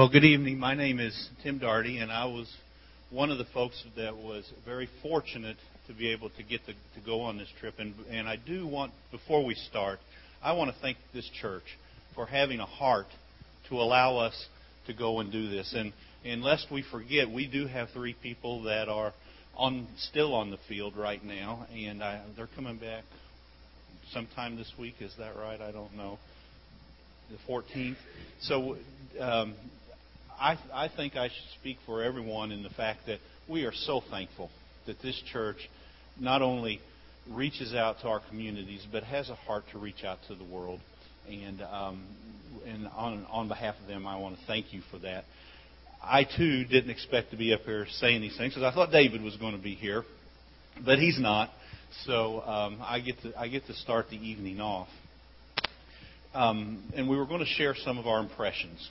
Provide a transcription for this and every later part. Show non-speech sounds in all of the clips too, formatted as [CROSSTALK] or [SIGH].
Well, good evening. My name is Tim Daugherty, and I was one of the folks that was very fortunate to be able to get to, to go on this trip. And, and I do want, before we start, I want to thank this church for having a heart to allow us to go and do this. And, and lest we forget, we do have three people that are on still on the field right now, and I, they're coming back sometime this week. Is that right? I don't know. The 14th. So um, I, I think I should speak for everyone in the fact that we are so thankful that this church not only reaches out to our communities, but has a heart to reach out to the world. And, um, and on, on behalf of them, I want to thank you for that. I, too, didn't expect to be up here saying these things because I thought David was going to be here, but he's not. So um, I, get to, I get to start the evening off. Um, and we were going to share some of our impressions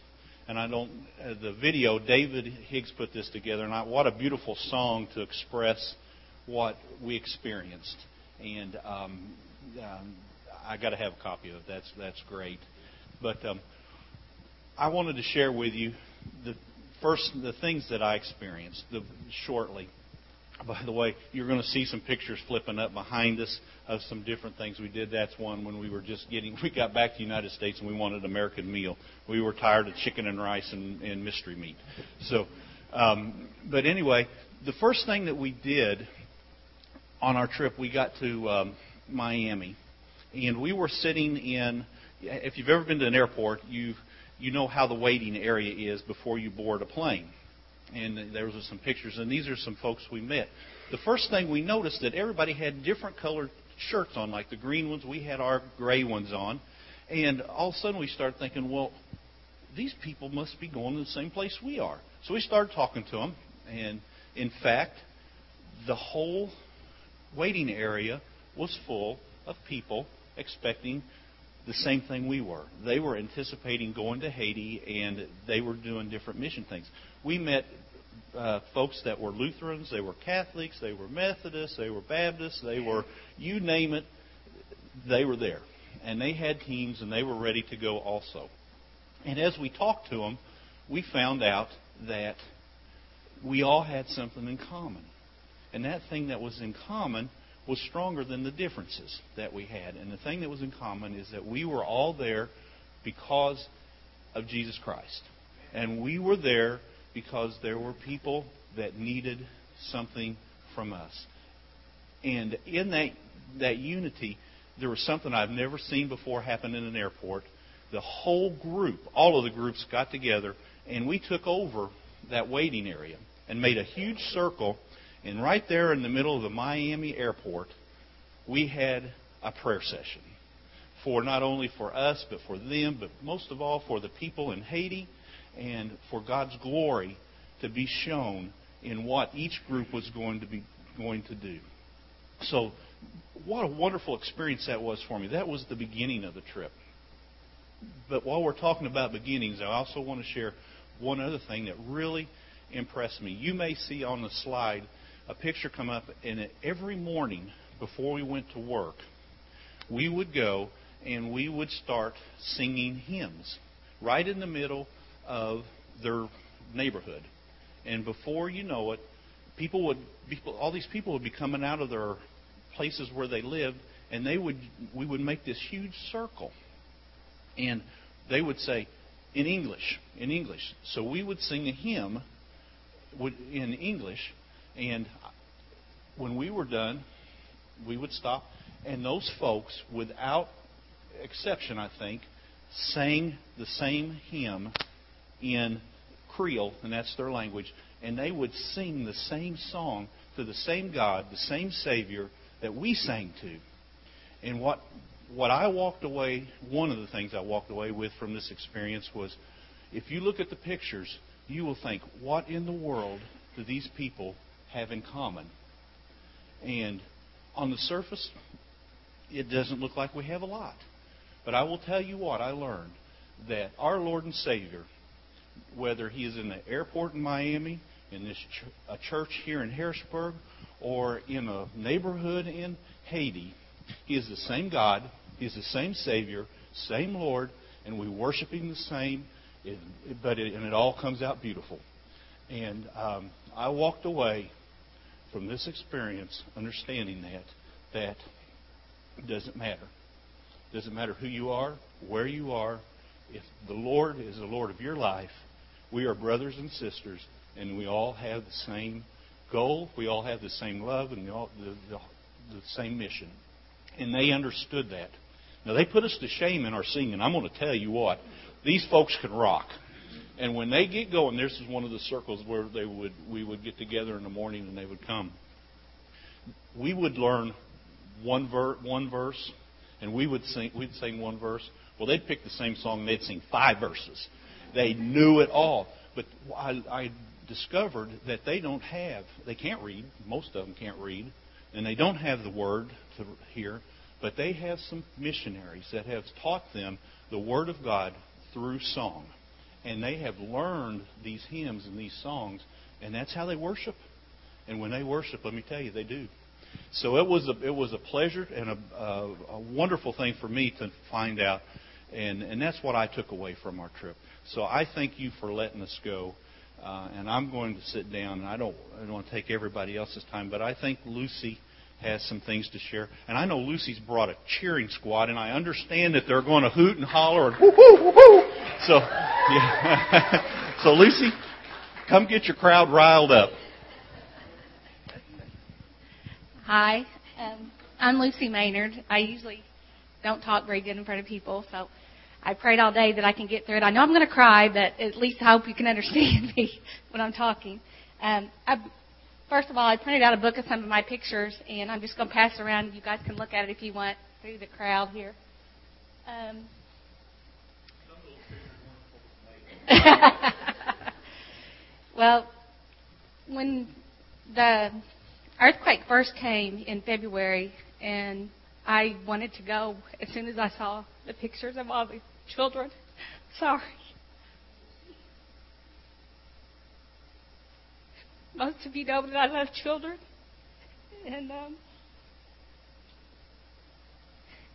and I don't. Uh, the video, David Higgs put this together, and I, what a beautiful song to express what we experienced. And um, um, I got to have a copy of it. That's that's great. But um, I wanted to share with you the first the things that I experienced the, shortly. By the way, you're going to see some pictures flipping up behind us of some different things we did. That's one when we were just getting, we got back to the United States and we wanted an American meal. We were tired of chicken and rice and, and mystery meat. So, um, but anyway, the first thing that we did on our trip, we got to um, Miami, and we were sitting in. If you've ever been to an airport, you you know how the waiting area is before you board a plane and there was some pictures, and these are some folks we met. The first thing we noticed that everybody had different colored shirts on, like the green ones. We had our gray ones on, and all of a sudden we started thinking, well, these people must be going to the same place we are. So we started talking to them, and in fact, the whole waiting area was full of people expecting the same thing we were. They were anticipating going to Haiti, and they were doing different mission things. We met uh, folks that were Lutherans, they were Catholics, they were Methodists, they were Baptists, they were, you name it, they were there. And they had teams, and they were ready to go also. And as we talked to them, we found out that we all had something in common. And that thing that was in common was stronger than the differences that we had. And the thing that was in common is that we were all there because of Jesus Christ. And we were there because there were people that needed something from us. And in that, that unity, there was something I've never seen before happen in an airport. The whole group, all of the groups got together, and we took over that waiting area and made a huge circle and right there in the middle of the Miami airport, we had a prayer session for not only for us, but for them, but most of all for the people in Haiti and for God's glory to be shown in what each group was going to be going to do. So, what a wonderful experience that was for me. That was the beginning of the trip. But while we're talking about beginnings, I also want to share one other thing that really impressed me. You may see on the slide a picture come up, and every morning before we went to work, we would go and we would start singing hymns right in the middle of their neighborhood. And before you know it, people would people, all these people would be coming out of their places where they lived, and they would we would make this huge circle, and they would say in English, in English. So we would sing a hymn in English, and when we were done, we would stop, and those folks, without exception, I think, sang the same hymn in Creole, and that's their language, and they would sing the same song to the same God, the same Savior that we sang to. And what what I walked away, one of the things I walked away with from this experience was, if you look at the pictures, you will think, what in the world do these people have in common. And on the surface, it doesn't look like we have a lot. But I will tell you what I learned that our Lord and Savior, whether He is in the airport in Miami, in this ch- a church here in Harrisburg, or in a neighborhood in Haiti, He is the same God, He is the same Savior, same Lord, and we worship Him the same it, but it, and it all comes out beautiful. And um, I walked away from this experience understanding that that doesn't matter. Doesn't matter who you are, where you are. If the Lord is the Lord of your life, we are brothers and sisters, and we all have the same goal. We all have the same love and the, the, the same mission. And they understood that. Now, they put us to shame in our singing. I'm going to tell you what, these folks can rock. And when they get going, this is one of the circles where they would we would get together in the morning and they would come. We would learn one ver- one verse, and we would sing we'd sing one verse. Well, they'd pick the same song and they'd sing five verses. They knew it all. But I, I discovered that they don't have they can't read. Most of them can't read, and they don't have the word to hear. But they have some missionaries that have taught them the word of God through song and they have learned these hymns and these songs, and that's how they worship. And when they worship, let me tell you, they do. So it was a it was a pleasure and a, a, a wonderful thing for me to find out, and and that's what I took away from our trip. So I thank you for letting us go. Uh, and I'm going to sit down, and I don't, I don't want to take everybody else's time, but I think Luci has some things to share. And I know Luci's brought a cheering squad, and I understand that they're going to hoot and holler and whoo whoo whoo. So, yeah. [LAUGHS] so Luci, come get your crowd riled up. Hi, um, I'm Luci Maynard. I usually don't talk very good in front of people, so I prayed all day that I can get through it. I know I'm going to cry, but at least I hope you can understand [LAUGHS] me when I'm talking. Um, I First of all, I printed out a book of some of my pictures, and I'm just going to pass it around. You guys can look at it if you want through the crowd here. Um, [LAUGHS] well, when the earthquake first came in February, and I wanted to go as soon as I saw the pictures of all the children. Sorry. most of you know that I love children. And um,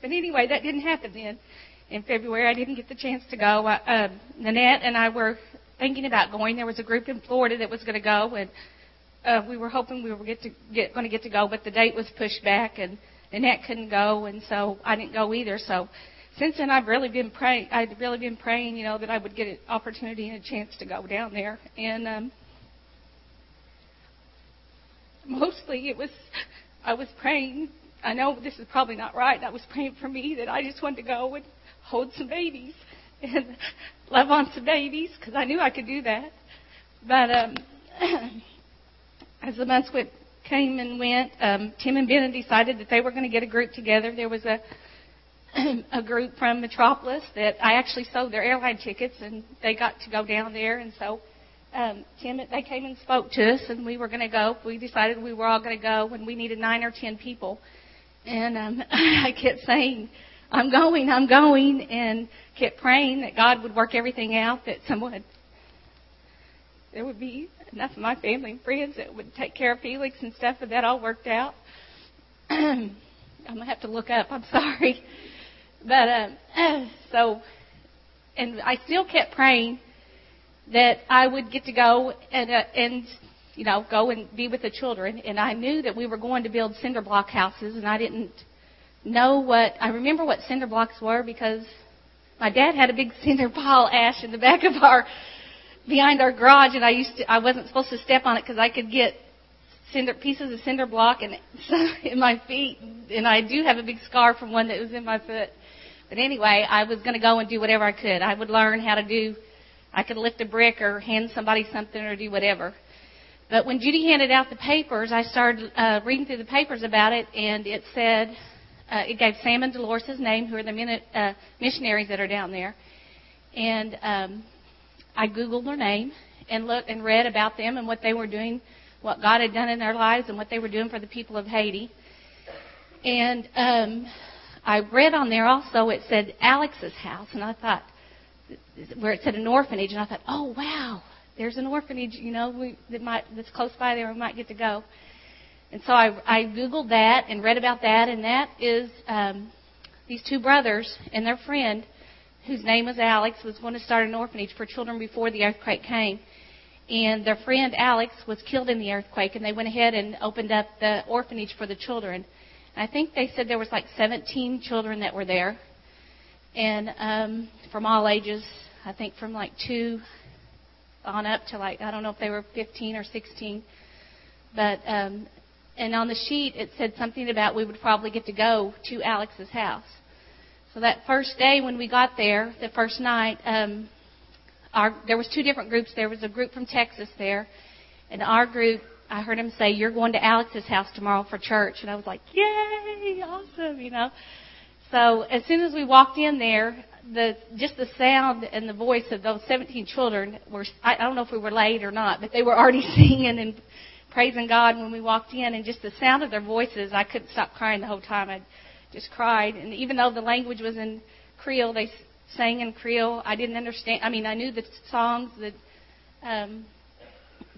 but anyway, that didn't happen then. In February, I didn't get the chance to go. Uh, Nanette and I were thinking about going. There was a group in Florida that was going to go, and uh, we were hoping we were get to get going to get to go, but the date was pushed back, and Nanette couldn't go, and so I didn't go either. So since then, I've really been praying. I've really been praying, you know, that I would get an opportunity and a chance to go down there, and um, mostly it was I was praying. I know this is probably not right. I was praying for me that I just wanted to go and hold some babies and [LAUGHS] love on some babies because I knew I could do that. But um, [CLEARS THROAT] as the months went, came and went, um, Tim and Ben decided that they were going to get a group together. There was a a group from Metropolis that I actually sold their airline tickets, and they got to go down there, and so um, Tim, they came and spoke to us, and we were going to go. We decided we were all going to go, and we needed nine or ten people. And um, [LAUGHS] I kept saying, "I'm going, I'm going," and kept praying that God would work everything out. That someone, there would be enough of my family and friends that would take care of Felix and stuff, and that all worked out. [CLEARS THROAT] I'm gonna have to look up. I'm [LAUGHS] sorry, but um, [CLEARS THROAT] so, and I still kept praying that I would get to go and uh, and you know go and be with the children. And I knew that we were going to build cinder block houses, and I didn't know what I remember what cinder blocks were because my dad had a big [LAUGHS] cinder pile ash in the back of our behind our garage, and I used to I wasn't supposed to step on it because I could get cinder pieces of cinder block and [LAUGHS] in my feet, and I do have a big scar from one that was in my foot. But anyway, I was going to go and do whatever I could. I would learn how to do I could lift a brick or hand somebody something or do whatever. But when Judy handed out the papers, I started uh, reading through the papers about it, and it said uh, it gave Sam and Dolores' name, who are the minute, uh, missionaries that are down there. And um, I googled their name and looked and read about them and what they were doing, what God had done in their lives, and what they were doing for the people of Haiti. And um, I read on there also it said Alex's house, and I thought, where it said an orphanage, and I thought, oh wow, there's an orphanage, you know, we, that might that's close by there. We might get to go. And so I, I googled that and read about that, and that is um, these two brothers and their friend whose name was Alex, was going to start an orphanage for children before the earthquake came. And their friend Alex was killed in the earthquake, and they went ahead and opened up the orphanage for the children. I think they said there was like 17 children that were there, and um, from all ages. I think from like two on up to like I don't know if they were 15 or 16, but um, and on the sheet it said something about we would probably get to go to Alex's house. So that first day when we got there, the first night, um, our, there was two different groups. There was a group from Texas there, and our group. I heard him say, "You're going to Alex's house tomorrow for church," and I was like, "Yay, awesome!" You know. So as soon as we walked in there, the just the sound and the voice of those 17 children were. I, don't know if we were late or not, but they were already [LAUGHS] singing and praising God when we walked in, and just the sound of their voices, I couldn't stop crying the whole time. I just cried. And even though the language was in Creole, they sang in Creole. I didn't understand. I mean, I knew the songs that um,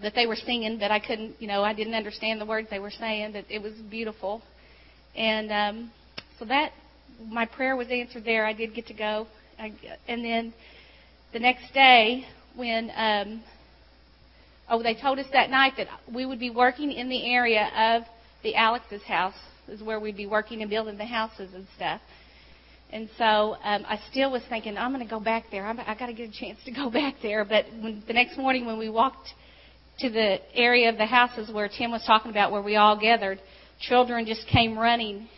that they were singing, but I couldn't. You know, I didn't understand the words they were saying. But it was beautiful, and um, so that my prayer was answered there. I did get to go, I, and then the next day when. Um, Oh, they told us that night that we would be working in the area of the Alex's house is where we'd be working and building the houses and stuff. And so um, I still was thinking, I'm going to go back there. I'm, I got to get a chance to go [LAUGHS] back there. But when, the next morning when we walked to the area of the houses where Tim was talking about, where we all gathered, children just came running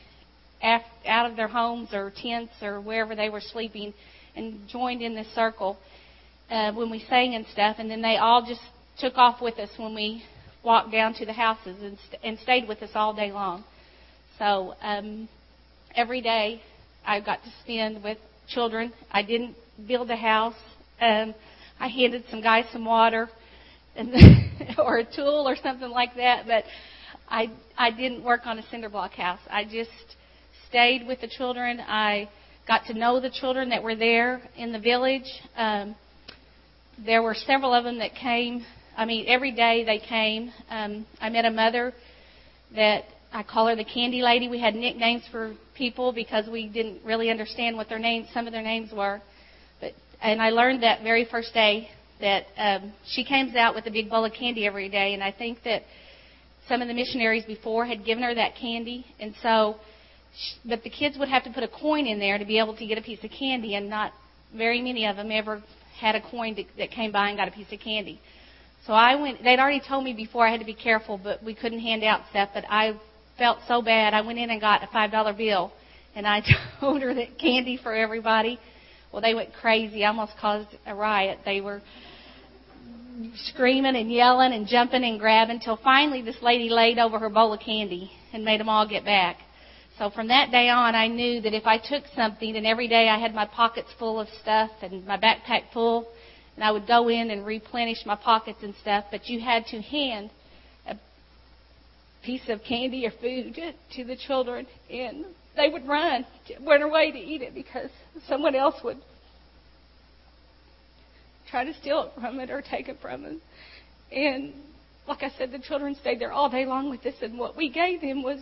out of their homes or tents or wherever they were sleeping and joined in this circle uh, when we sang and stuff. And then they all just took off with us when we walked down to the houses and, st- and stayed with us all day long. So um, every day I got to spend with children. I didn't build a house. Um, I handed some guys some water and [LAUGHS] [LAUGHS] or a tool or something like that, but I I didn't work on a cinder block house. I just stayed with the children. I got to know the children that were there in the village. Um, there were several of them that came. I mean, every day they came. Um, I met a mother that I call her the candy lady. We had nicknames for people because we didn't really understand what their names, some of their names were. But and I learned that very first day that um, she comes out with a big bowl of candy every day, and I think that some of the missionaries before had given her that candy, and so. She, but the kids would have to put a coin in there to be able to get a piece of candy, and not very many of them ever had a coin to, that came by and got a piece of candy. So I went. They'd already told me before I had to be careful, but we couldn't hand out stuff. But I felt so bad. I went in and got a five dollar bill, and I [LAUGHS] told her that candy for everybody. Well, they went crazy. I almost caused a riot. They were screaming and yelling and jumping and grabbing until finally this lady laid over her bowl of candy and made them all get back. So from that day on, I knew that if I took something, and every day I had my pockets full of stuff and my backpack full, and I would go in and replenish my pockets and stuff, but you had to hand a piece of candy or food to the children, and they would run, run away to eat it because someone else would try to steal it from it or take it from them. And like I said, the children stayed there all day long with us, and what we gave them was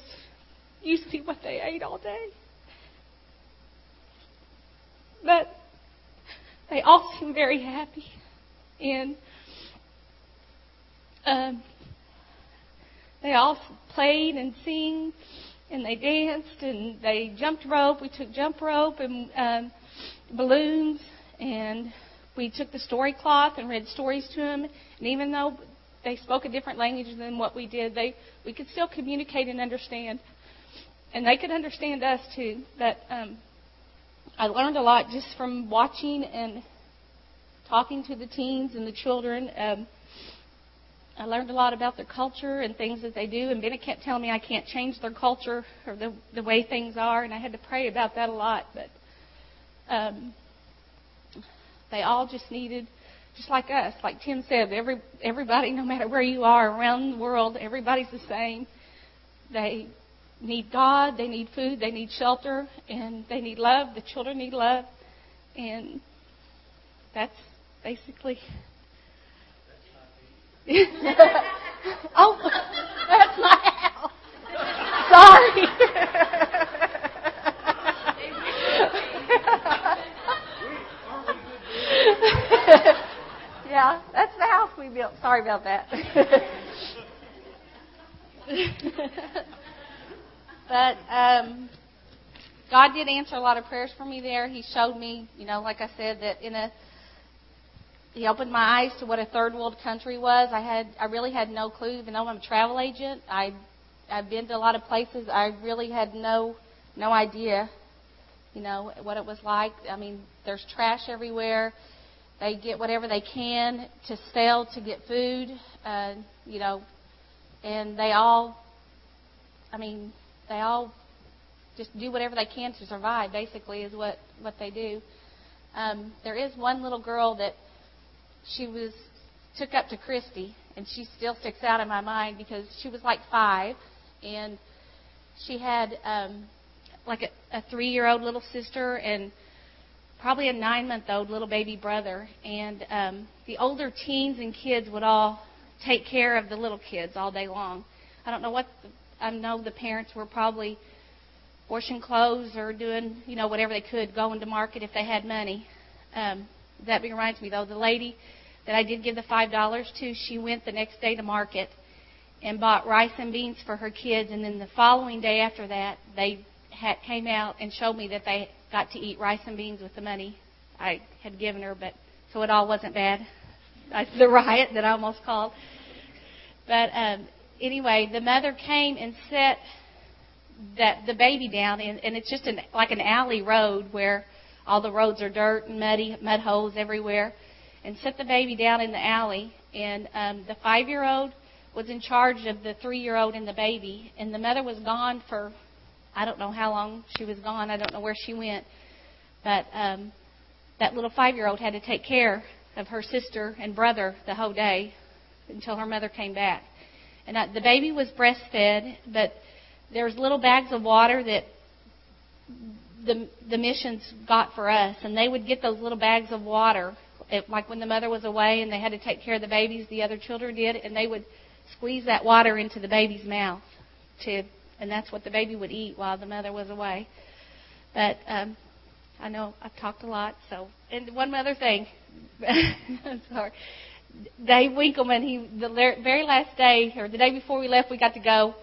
usually what they ate all day. But they all seemed very happy, and um, they all played and sing, and they danced and they jumped rope. We took jump rope and um, balloons, and we took the story cloth and read stories to them. And even though they spoke a different language than what we did, they we could still communicate and understand, and they could understand us too. But um, I learned a lot just from watching and talking to the teens and the children. Um, I learned a lot about their culture and things that they do. And Benna kept telling me I can't change their culture or the the way things are, and I had to pray about that a lot. But um, they all just needed, just like us, like Tim said, every everybody, no matter where you are around the world, everybody's the same. They need God, they need food, they need shelter, and they need love. The children need love, and that's basically [LAUGHS] oh, [LAUGHS] that's my house. Sorry. [LAUGHS] yeah, that's the house we built. Sorry about that. [LAUGHS] but um, God did answer a lot of prayers for me there. He showed me, you know, like I said, that in a he opened my eyes to what a third world country was. I had I really had no clue, even though I'm a travel agent. I I've been to a lot of places. I really had no no idea, you know, what it was like. I mean, there's trash everywhere. They get whatever they can to sell to get food, uh, you know, and they all, I mean, they all just do whatever they can to survive. Basically, is what what they do. Um, there is one little girl that she was took up to Christy, and she still sticks out in my mind because she was like five, and she had um, like a, a three-year-old little sister and probably a nine-month-old little baby brother, and um, the older teens and kids would all take care of the little kids all day long. I don't know what the, I know the parents were probably washing clothes or doing you know whatever they could, going to market if they had money. Um, that reminds me though, the lady that I did give the five dollars to, she went the next day to market and bought rice and beans for her kids, and then the following day after that, they had, came out and showed me that they got to eat rice and beans with the money I had given her, but so it all wasn't bad. [LAUGHS] The riot that I almost called. But um, anyway, the mother came and set that the baby down, and, and it's just an, like an alley road where all the roads are dirt and muddy, mud holes everywhere, and set the baby down in the alley. And um, the five-year-old was in charge of the three-year-old and the baby, and the mother was gone for I don't know how long she was gone. I don't know where she went, but um, that little five-year-old had to take care of her sister and brother the whole day until her mother came back. And I, the baby was breastfed, but there was little bags of water that the the missions got for us, and they would get those little bags of water, it, like when the mother was away and they had to take care of the babies. The other children did, and they would squeeze that water into the baby's mouth to, and that's what the baby would eat while the mother was away. But um, I know I've talked a lot, so and one other thing. [LAUGHS] I'm sorry. Dave Winkleman, he the very last day or the day before we left, we got to go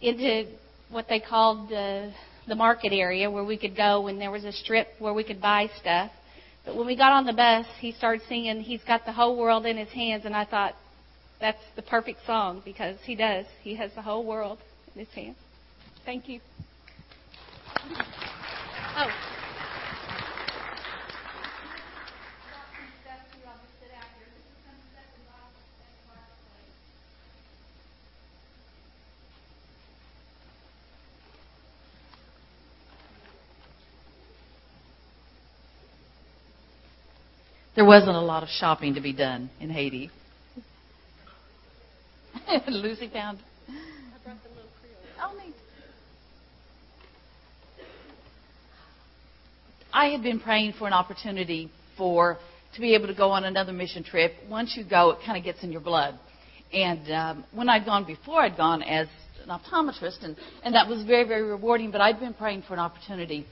into what they called the the market area where we could go and there was a strip where we could buy stuff. But when we got on the bus, he started singing "He's Got the Whole World in His Hands," and I thought that's the perfect song because he does. He has the whole world in his hands. Thank you. Oh. There wasn't a lot of shopping to be done in Haiti. [LAUGHS] Luci found. I brought the little Creole. Oh, neat. I had been praying for an opportunity for to be able to go on another mission trip. Once you go, it kind of gets in your blood. And um, when I'd gone before, I'd gone as an optometrist, and, and that was very, very rewarding. But I'd been praying for an opportunity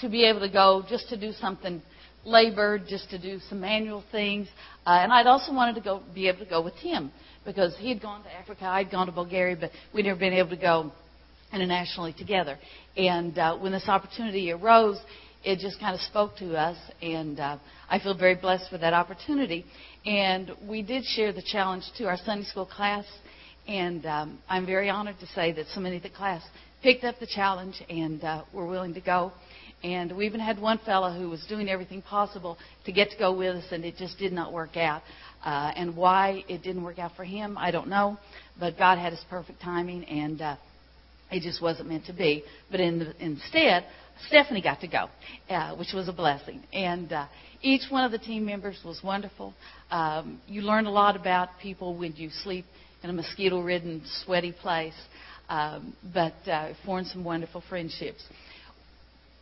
to be able to go just to do something labor, just to do some manual things. Uh, and I'd also wanted to go be able to go with Tim because he had gone to Africa, I'd gone to Bulgaria, but we'd never been able to go internationally together. And uh, when this opportunity arose, it just kind of spoke to us, and uh, I feel very blessed for that opportunity. And we did share the challenge to our Sunday school class, and um, I'm very honored to say that so many of the class picked up the challenge and uh, were willing to go. And we even had one fellow who was doing everything possible to get to go with us, and it just did not work out. Uh, and why it didn't work out for him, I don't know. But God had His perfect timing, and uh, it just wasn't meant to be. But in the, instead, Stephanie got to go, uh, which was a blessing. And uh, each one of the team members was wonderful. Um, you learn a lot about people when you sleep in a mosquito-ridden, sweaty place. Um, but uh, formed some wonderful friendships.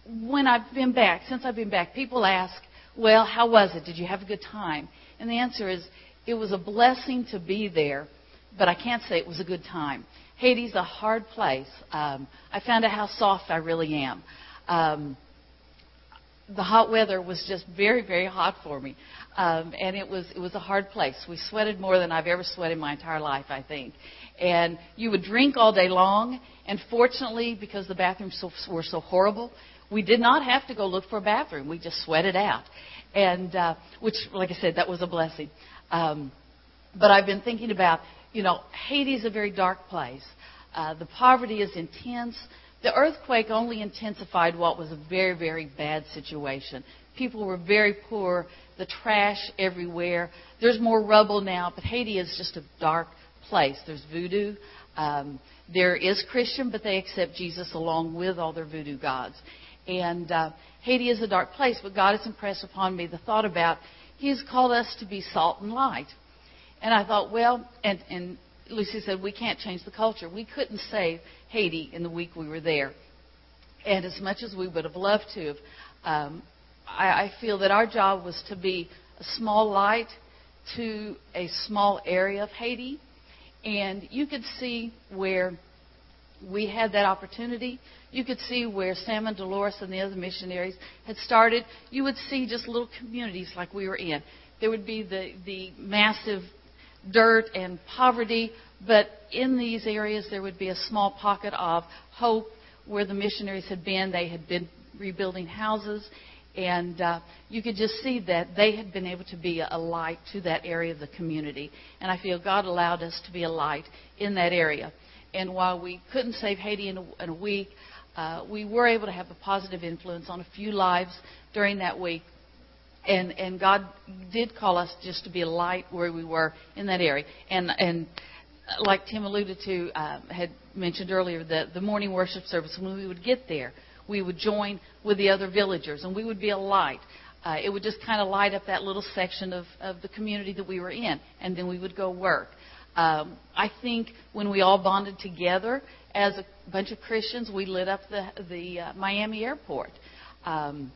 When I've been back, since I've been back, people ask, "Well, how was it? Did you have a good time?" And the answer is, it was a blessing to be there, but I can't say it was a good time. Haiti's a hard place. Um, I found out how soft I really am. Um, the hot weather was just very, very hot for me. Um, and it was it was a hard place. We sweated more than I've ever sweated in my entire life, I think. And you would drink all day long. And fortunately, because the bathrooms were so horrible, we did not have to go look for a bathroom. We just sweated out, and uh, which, like I said, that was a blessing. Um, but I've been thinking about, you know, Haiti is a very dark place. Uh, the poverty is intense. The earthquake only intensified what was a very, very bad situation. People were very poor, the trash everywhere. There's more rubble now, but Haiti is just a dark place. There's voodoo. Um, there is Christian, but they accept Jesus along with all their voodoo gods. And uh, Haiti is a dark place, but God has impressed upon me the thought about He has called us to be salt and light. And I thought, well, and, and Luci said, we can't change the culture. We couldn't save Haiti in the week we were there. And as much as we would have loved to, um, I, I feel that our job was to be a small light to a small area of Haiti. And you could see where we had that opportunity. You could see where Sam and Dolores and the other missionaries had started. You would see just little communities like we were in. There would be the, the massive dirt and poverty, but in these areas there would be a small pocket of hope where the missionaries had been. They had been rebuilding houses, and uh, you could just see that they had been able to be a light to that area of the community. And I feel God allowed us to be a light in that area. And while we couldn't save Haiti in a, in a week, uh, we were able to have a positive influence on a few lives during that week. And, and God did call us just to be a light where we were in that area. And, and like Tim alluded to, uh, had mentioned earlier, the, the morning worship service, when we would get there, we would join with the other villagers and we would be a light. Uh, it would just kind of light up that little section of, of the community that we were in, and then we would go work. Um, I think when we all bonded together as a bunch of Christians, we lit up the, the uh, Miami airport. Um,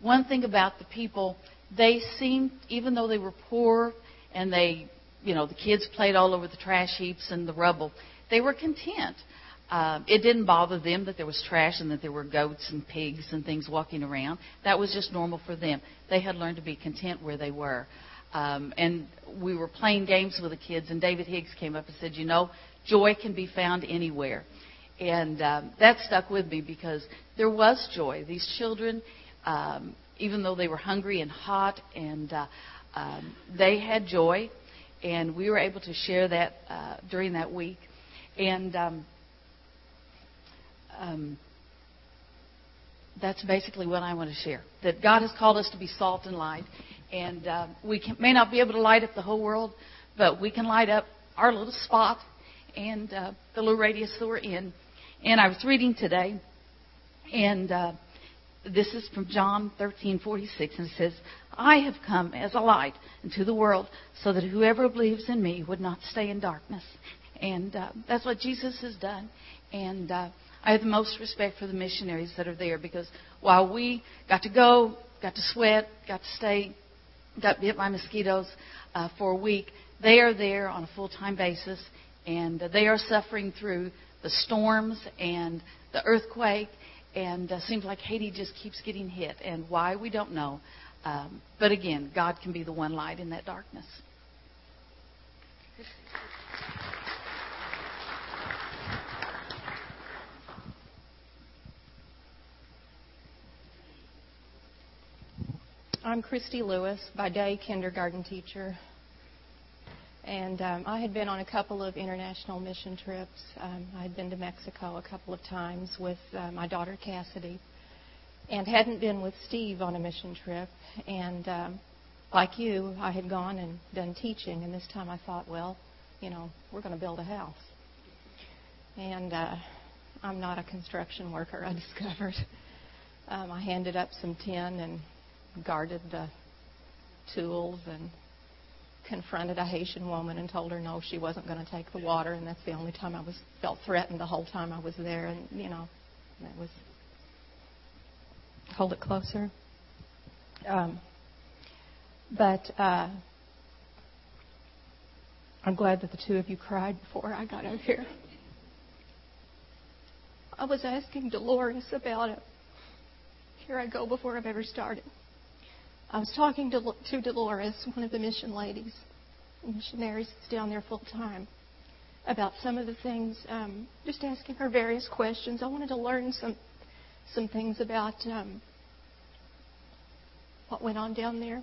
one thing about the people, they seemed, even though they were poor and they, you know, the kids played all over the trash heaps and the rubble, they were content. Uh, it didn't bother them that there was trash and that there were goats and pigs and things walking around. That was just normal for them. They had learned to be content where they were. Um, and we were playing games with the kids, and David Higgs came up and said, You know, joy can be found anywhere. And um, that stuck with me because there was joy. These children, um, even though they were hungry and hot, and uh, um, they had joy, and we were able to share that uh, during that week. And um, um, that's basically what I want to share. That God has called us to be salt and light, and uh, we can, may not be able to light up the whole world, but we can light up our little spot and uh, the little radius that we're in. And I was reading today, and uh, this is from John 13:46, and it says, "I have come as a light into the world, so that whoever believes in me would not stay in darkness." And uh, that's what Jesus has done. And uh, I have the most respect for the missionaries that are there because while we got to go, got to sweat, got to stay, got bit by mosquitoes uh, for a week, they are there on a full time basis and uh, they are suffering through the storms and the earthquake. And uh, seems like Haiti just keeps getting hit, and why we don't know. Um, but again, God can be the one light in that darkness. I'm Christy Lewis, by day kindergarten teacher. And um, I had been on a couple of international mission trips. Um, I had been to Mexico a couple of times with uh, my daughter Cassidy, and hadn't been with Steve on a mission trip. And um, like you, I had gone and done teaching, and this time I thought, well, you know, we're going to build a house. And uh, I'm not a construction worker, I [LAUGHS] discovered. Um, I handed up some tin and guarded the tools and confronted a Haitian woman and told her no, she wasn't going to take the water, and that's the only time I was felt threatened the whole time I was there, and you know, that was hold it closer. Um, but uh, I'm glad that the two of you cried before I got out here. I was asking Dolores about it. Here I go before I've ever started. I was talking to, to Dolores, one of the mission ladies, missionaries that's down there full time, about some of the things. Um, just asking her various questions. I wanted to learn some some things about um, what went on down there.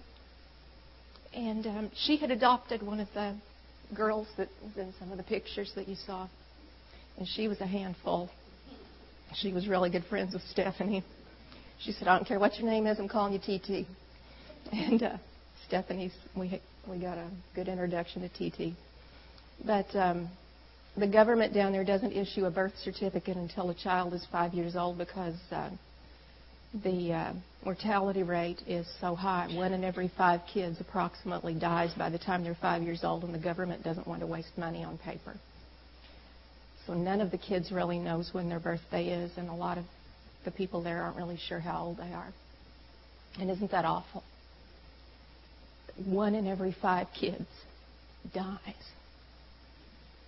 And um, she had adopted one of the girls that was in some of the pictures that you saw, and she was a handful. She was really good friends with Stephanie. She said, "I don't care what your name is. I'm calling you TT." And uh, Stephanie's we we got a good introduction to TT. But um, the government down there doesn't issue a birth certificate until a child is five years old because uh, the uh, mortality rate is so high. One in every five kids approximately dies by the time they're five years old, and the government doesn't want to waste money on paper. So none of the kids really knows when their birthday is, and a lot of the people there aren't really sure how old they are. And isn't that awful? One in every five kids dies.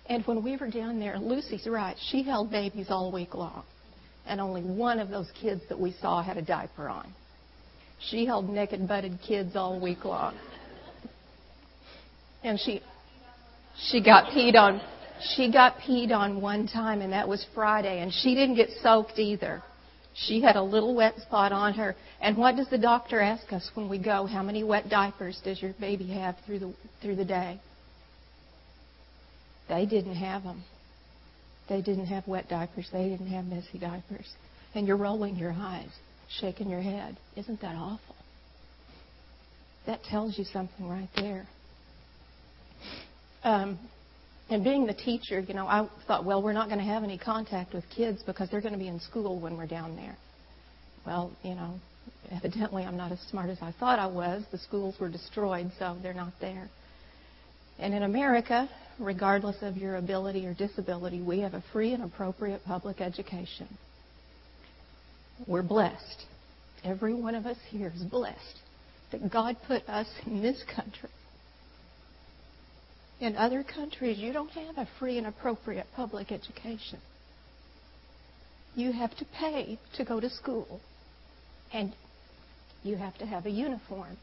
And when we were down there, Luci's right. She held babies all week long. And only one of those kids that we saw had a diaper on. She held naked butted kids all week long. And she she got peed on she got peed on one time and that was Friday and she didn't get soaked either. She had a little wet spot on her. And what does the doctor ask us when we go? How many wet diapers does your baby have through the through the day? They didn't have them. They didn't have wet diapers. They didn't have messy diapers. And you're rolling your eyes, shaking your head. Isn't that awful? That tells you something right there. Um, and being the teacher, you know, I thought, well, we're not going to have any contact with kids because they're going to be in school when we're down there. Well, you know, evidently I'm not as smart as I thought I was. The schools were destroyed, so they're not there. And in America, regardless of your ability or disability, we have a free and appropriate public education. We're blessed. Every one of us here is blessed that God put us in this country. In other countries, you don't have a free and appropriate public education. You have to pay to go to school, and you have to have a uniform.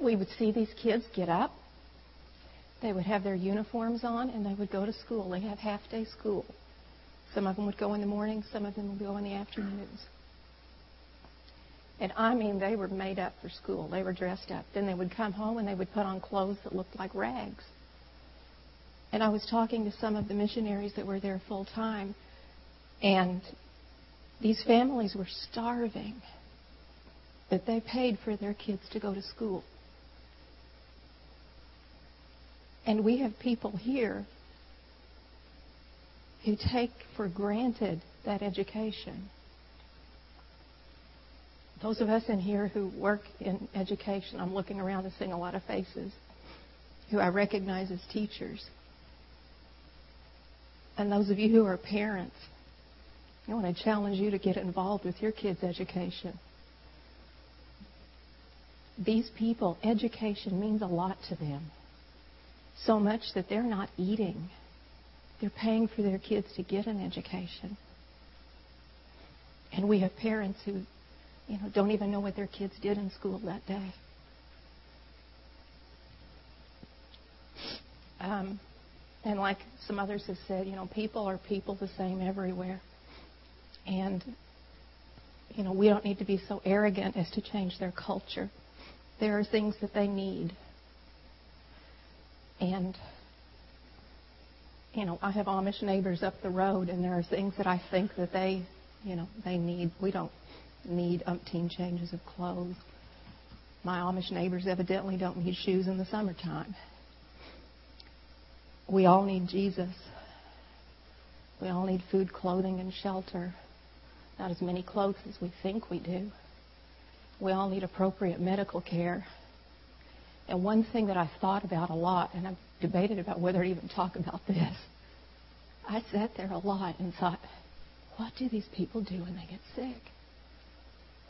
We would see these kids get up, they would have their uniforms on and they would go to school. They have half day school. Some of them would go in the morning, some of them would go in the afternoons. And I mean, they were made up for school. They were dressed up. Then they would come home and they would put on clothes that looked like rags. And I was talking to some of the missionaries that were there full time, and these families were starving, but they paid for their kids to go to school. And we have people here who take for granted that education. Those of us in here who work in education, I'm looking around and seeing a lot of faces who I recognize as teachers. And those of you who are parents, I want to challenge you to get involved with your kids' education. These people, education means a lot to them so much that they're not eating. They're paying for their kids to get an education. And we have parents who, you know, don't even know what their kids did in school that day. Um, and like some others have said, you know, people are people the same everywhere. And, you know, we don't need to be so arrogant as to change their culture. There are things that they need and, you know, I have Amish neighbors up the road, and there are things that I think that they, you know, they need. We don't need umpteen changes of clothes. My Amish neighbors evidently don't need shoes in the summertime. We all need Jesus. We all need food, clothing, and shelter. Not as many clothes as we think we do. We all need appropriate medical care. And one thing that I thought about a lot, and I've debated about whether to even talk about this, I sat there a lot and thought, what do these people do when they get sick?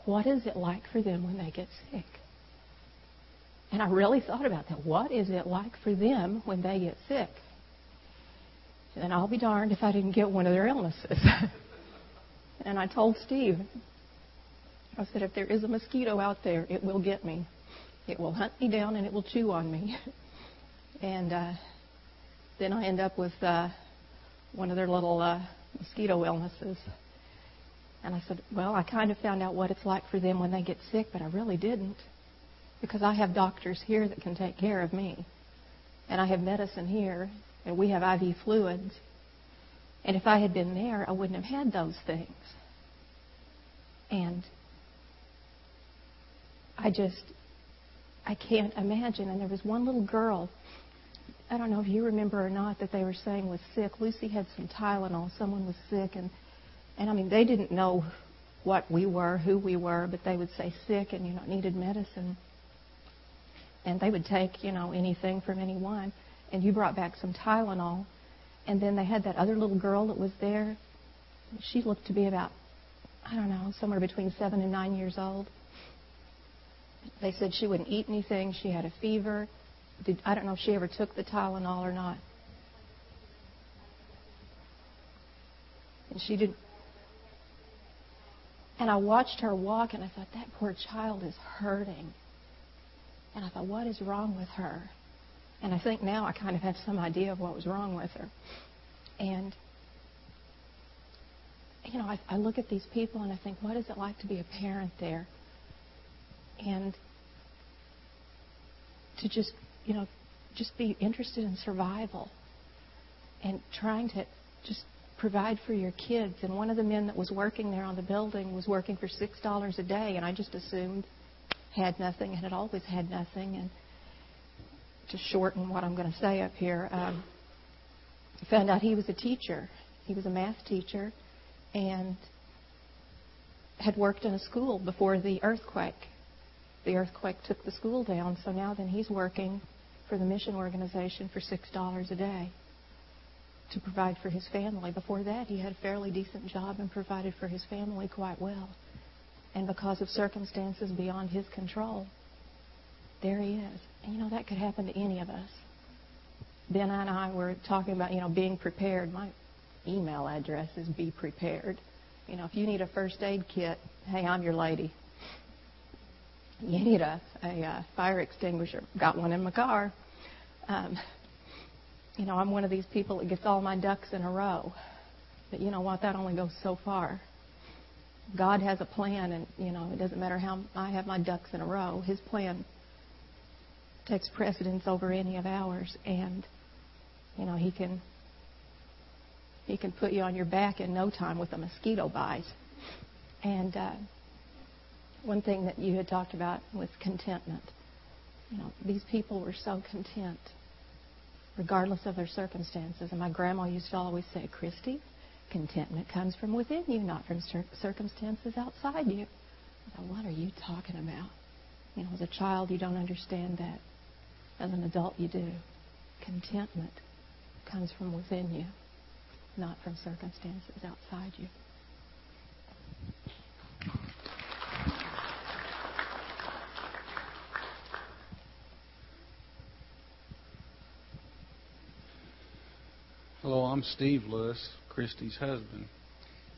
What is it like for them when they get sick? And I really thought about that. What is it like for them when they get sick? And I'll be darned if I didn't get one of their illnesses. [LAUGHS] and I told Steve, I said, if there is a mosquito out there, it will get me. It will hunt me down and it will chew on me. [LAUGHS] and uh, then I end up with uh, one of their little uh, mosquito illnesses. And I said, well, I kind of found out what it's like for them when they get sick, but I really didn't. Because I have doctors here that can take care of me. And I have medicine here, and we have IV fluids. And if I had been there, I wouldn't have had those things. And I just, I can't imagine. And there was one little girl, I don't know if you remember or not, that they were saying was sick. Luci had some Tylenol. Someone was sick, and and I mean they didn't know what we were, who we were, but they would say sick and you know needed medicine. And they would take you know anything from anyone. And you brought back some Tylenol, and then they had that other little girl that was there. She looked to be about I don't know somewhere between seven and nine years old they said she wouldn't eat anything. She had a fever. Did, I don't know if she ever took the Tylenol or not. And she did. And I watched her walk, and I thought that poor child is hurting. And I thought, what is wrong with her? And I think now I kind of have some idea of what was wrong with her. And you know, I, I look at these people and I think, what is it like to be a parent there? and to just, you know, just be interested in survival and trying to just provide for your kids. And one of the men that was working there on the building was working for six dollars a day, and I just assumed had nothing and had always had nothing. And to shorten what I'm going to say up here, um, I found out he was a teacher. He was a math teacher, and had worked in a school before the earthquake the earthquake took the school down, so now then he's working for the mission organization for $6 a day to provide for his family. Before that, he had a fairly decent job and provided for his family quite well. And because of circumstances beyond his control, there he is. And you know, that could happen to any of us. Ben and I were talking about, you know, being prepared. My email address is be prepared. You know, if you need a first aid kit, hey, I'm your lady you need a, a, a fire extinguisher. Got one in my car. Um, you know, I'm one of these people that gets all my ducks in a row. But you know what? That only goes so far. God has a plan, and you know, it doesn't matter how I have my ducks in a row. His plan takes precedence over any of ours, and you know, he can he can put you on your back in no time with a mosquito bite. And uh, one thing that you had talked about was contentment. You know, these people were so content, regardless of their circumstances. And my grandma used to always say, Christy, contentment comes from within you, not from circumstances outside you. I thought, what are you talking about? You know, as a child, you don't understand that. As an adult, you do. Contentment comes from within you, not from circumstances outside you. I'm Steve Lewis, Christy's husband.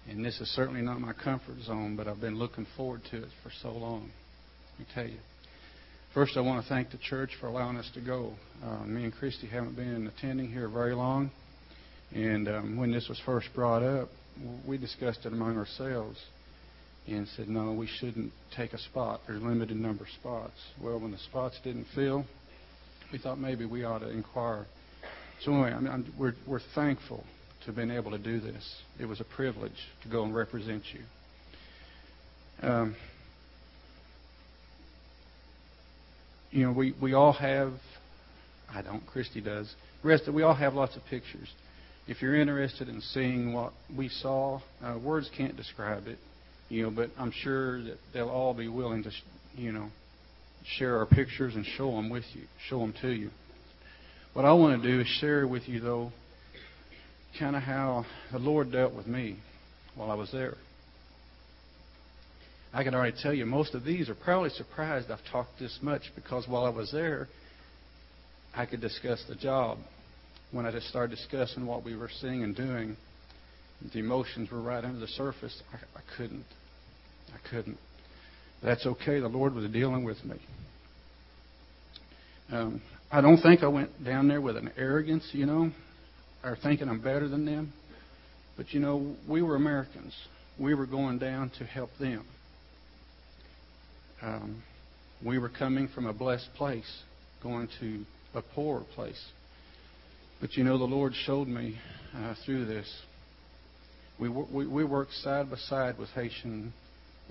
And this is certainly not my comfort zone, but I've been looking forward to it for so long. Let me tell you. First, I want to thank the church for allowing us to go. Uh, me and Christy haven't been attending here very long. And um, when this was first brought up, we discussed it among ourselves and said, no, we shouldn't take a spot. There's a limited number of spots. Well, when the spots didn't fill, we thought maybe we ought to inquire so anyway, I mean, we're, we're thankful to have been able to do this. It was a privilege to go and represent you. Um, you know, we, we all have, I don't, Christy does, rest we all have lots of pictures. If you're interested in seeing what we saw, uh, words can't describe it, you know, but I'm sure that they'll all be willing to, you know, share our pictures and show them with you, show them to you. What I want to do is share with you, though, kind of how the Lord dealt with me while I was there. I can already tell you, most of these are probably surprised I've talked this much because while I was there, I could discuss the job. When I just started discussing what we were seeing and doing, the emotions were right under the surface. I, I couldn't. I couldn't. That's okay. The Lord was dealing with me. Um, I don't think I went down there with an arrogance, you know, or thinking I'm better than them. But, you know, we were Americans. We were going down to help them. Um, we were coming from a blessed place, going to a poor place. But, you know, the Lord showed me uh, through this. We, we, we worked side by side with Haitian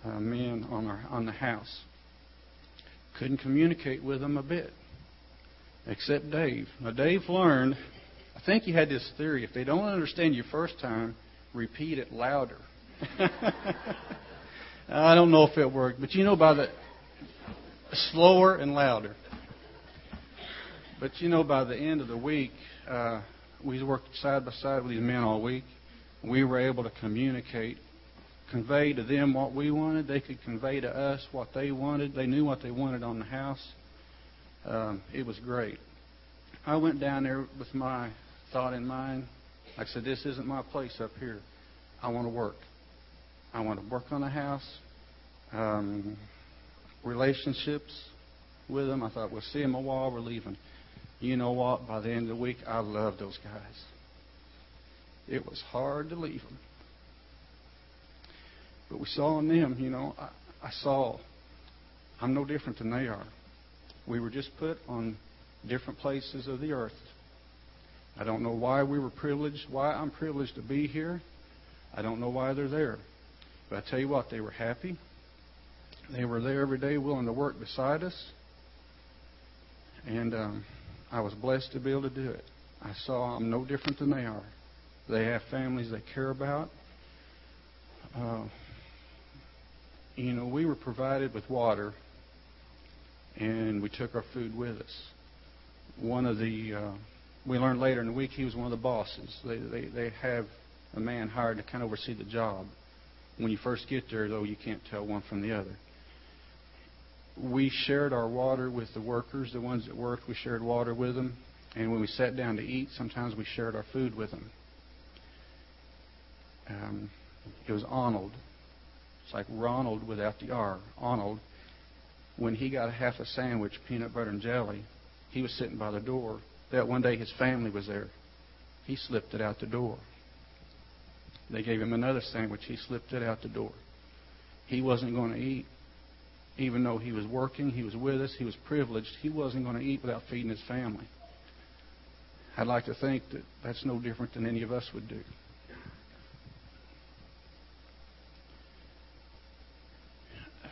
uh, men on, our, on the house. Couldn't communicate with them a bit, except Dave. Now, Dave learned, I think he had this theory if they don't understand you first time, repeat it louder. [LAUGHS] I don't know if it worked, but you know, by the slower and louder. But you know, by the end of the week, uh, we worked side by side with these men all week. We were able to communicate convey to them what we wanted. They could convey to us what they wanted. They knew what they wanted on the house. Um, it was great. I went down there with my thought in mind. I said, this isn't my place up here. I want to work. I want to work on the house. Um, relationships with them. I thought, we'll see them a while. We're leaving. You know what? By the end of the week, I love those guys. It was hard to leave them. But we saw in them, you know, I, I saw I'm no different than they are. We were just put on different places of the earth. I don't know why we were privileged, why I'm privileged to be here. I don't know why they're there. But I tell you what, they were happy. They were there every day willing to work beside us. And um, I was blessed to be able to do it. I saw I'm no different than they are. They have families they care about. Uh, you know, we were provided with water, and we took our food with us. One of the, uh, we learned later in the week, he was one of the bosses. They, they, they have a man hired to kind of oversee the job. When you first get there, though, you can't tell one from the other. We shared our water with the workers, the ones that worked. We shared water with them. And when we sat down to eat, sometimes we shared our food with them. Um, it was Arnold it's like Ronald without the R. Arnold, when he got a half a sandwich, peanut butter and jelly, he was sitting by the door. That one day his family was there. He slipped it out the door. They gave him another sandwich. He slipped it out the door. He wasn't going to eat. Even though he was working, he was with us, he was privileged, he wasn't going to eat without feeding his family. I'd like to think that that's no different than any of us would do.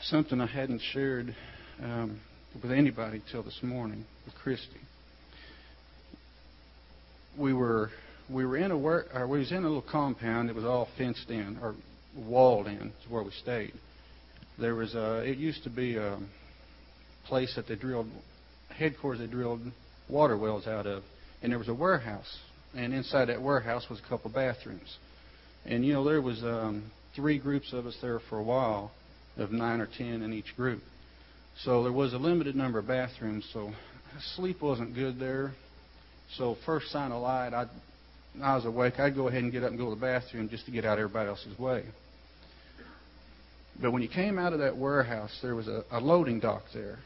something I hadn't shared um, with anybody till this morning with Christy. We were we were in a work, or we was in a little compound. that was all fenced in or walled in. Is where we stayed. There was a. It used to be a place that they drilled headquarters. They drilled water wells out of, and there was a warehouse. And inside that warehouse was a couple bathrooms. And you know there was um, three groups of us there for a while of nine or ten in each group. So there was a limited number of bathrooms, so sleep wasn't good there. So first sign of light, i I was awake. I'd go ahead and get up and go to the bathroom just to get out of everybody else's way. But when you came out of that warehouse, there was a, a loading dock there.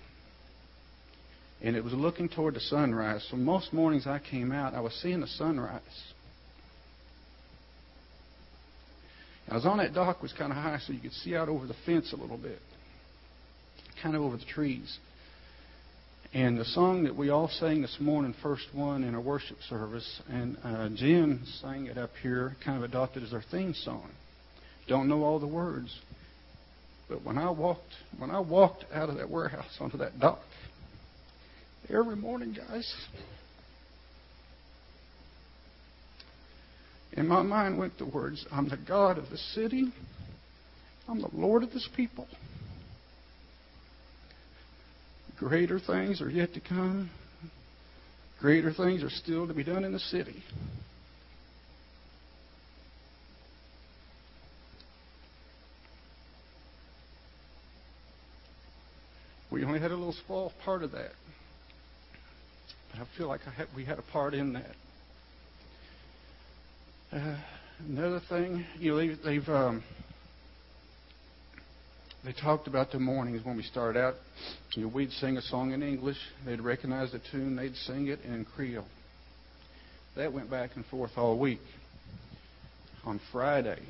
And it was looking toward the sunrise. So most mornings I came out, I was seeing the sunrise. I was on that dock was kind of high, so you could see out over the fence a little bit, kind of over the trees. And the song that we all sang this morning, first one in our worship service, and uh, Jim sang it up here, kind of adopted as our theme song. Don't know all the words, but when I walked, when I walked out of that warehouse onto that dock, every morning, guys, In my mind went the words, I'm the God of the city, I'm the Lord of this people. Greater things are yet to come. Greater things are still to be done in the city. We only had a little small part of that. But I feel like I had, we had a part in that. Uh, another thing, you know, they've, they've um, they talked about the mornings when we started out. You know, we'd sing a song in English, they'd recognize the tune, they'd sing it in Creole. That went back and forth all week. On Friday,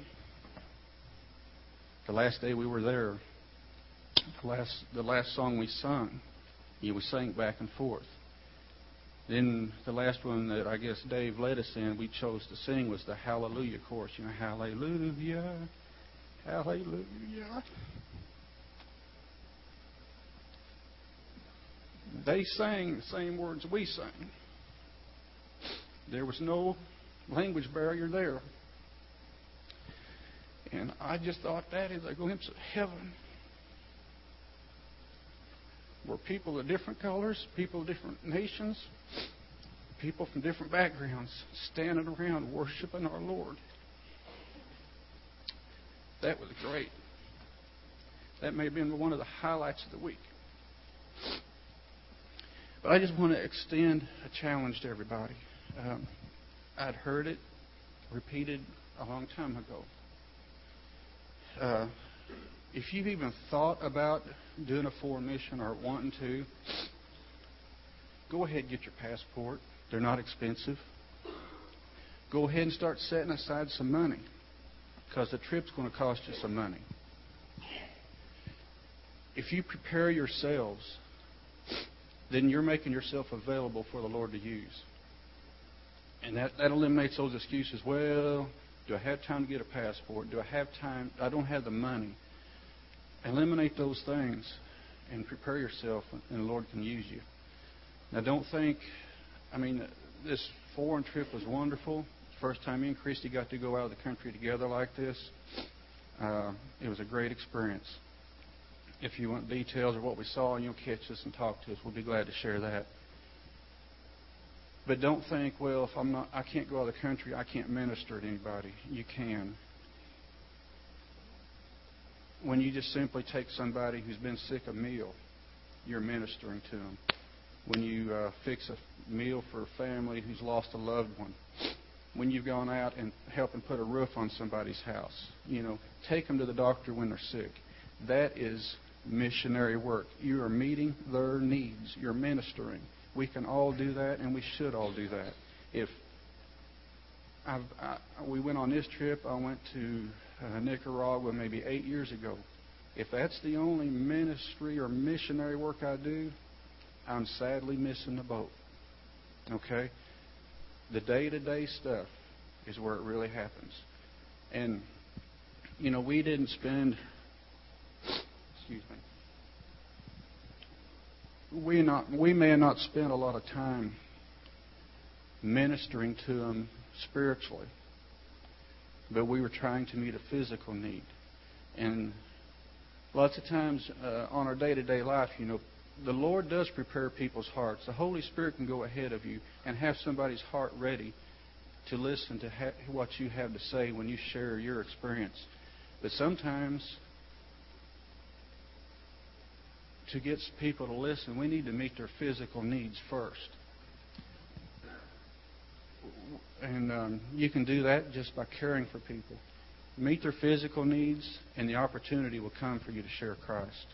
the last day we were there, the last the last song we sung, you know, we sang back and forth. Then the last one that I guess Dave led us in, we chose to sing was the Hallelujah chorus. You know, Hallelujah, Hallelujah. They sang the same words we sang. There was no language barrier there. And I just thought that is a glimpse of heaven. Where people of different colors, people of different nations, people from different backgrounds standing around worshiping our Lord. That was great. That may have been one of the highlights of the week. But I just want to extend a challenge to everybody. Um, I'd heard it repeated a long time ago. Uh, if you've even thought about doing a foreign mission or wanting to, go ahead and get your passport. They're not expensive. Go ahead and start setting aside some money because the trip's going to cost you some money. If you prepare yourselves, then you're making yourself available for the Lord to use. And that, that eliminates those excuses. Well, do I have time to get a passport? Do I have time? I don't have the money. Eliminate those things and prepare yourself, and the Lord can use you. Now, don't think, I mean, this foreign trip was wonderful. First time me and Christy got to go out of the country together like this. Uh, it was a great experience. If you want details of what we saw, you'll catch us and talk to us. We'll be glad to share that. But don't think, well, if I'm not, I can't go out of the country, I can't minister to anybody. You can. When you just simply take somebody who's been sick a meal, you're ministering to them. When you uh, fix a meal for a family who's lost a loved one, when you've gone out and help and put a roof on somebody's house, you know, take them to the doctor when they're sick. That is missionary work. You are meeting their needs. You're ministering. We can all do that, and we should all do that. If I've, I, we went on this trip, I went to uh, Nicaragua maybe eight years ago. If that's the only ministry or missionary work I do, I'm sadly missing the boat. Okay? The day to day stuff is where it really happens. And, you know, we didn't spend, excuse me, we not we may not spend a lot of time ministering to them spiritually, but we were trying to meet a physical need, and lots of times uh, on our day-to-day life, you know, the Lord does prepare people's hearts. The Holy Spirit can go ahead of you and have somebody's heart ready to listen to ha- what you have to say when you share your experience. But sometimes to get people to listen, we need to meet their physical needs first. And um, you can do that just by caring for people. Meet their physical needs, and the opportunity will come for you to share Christ.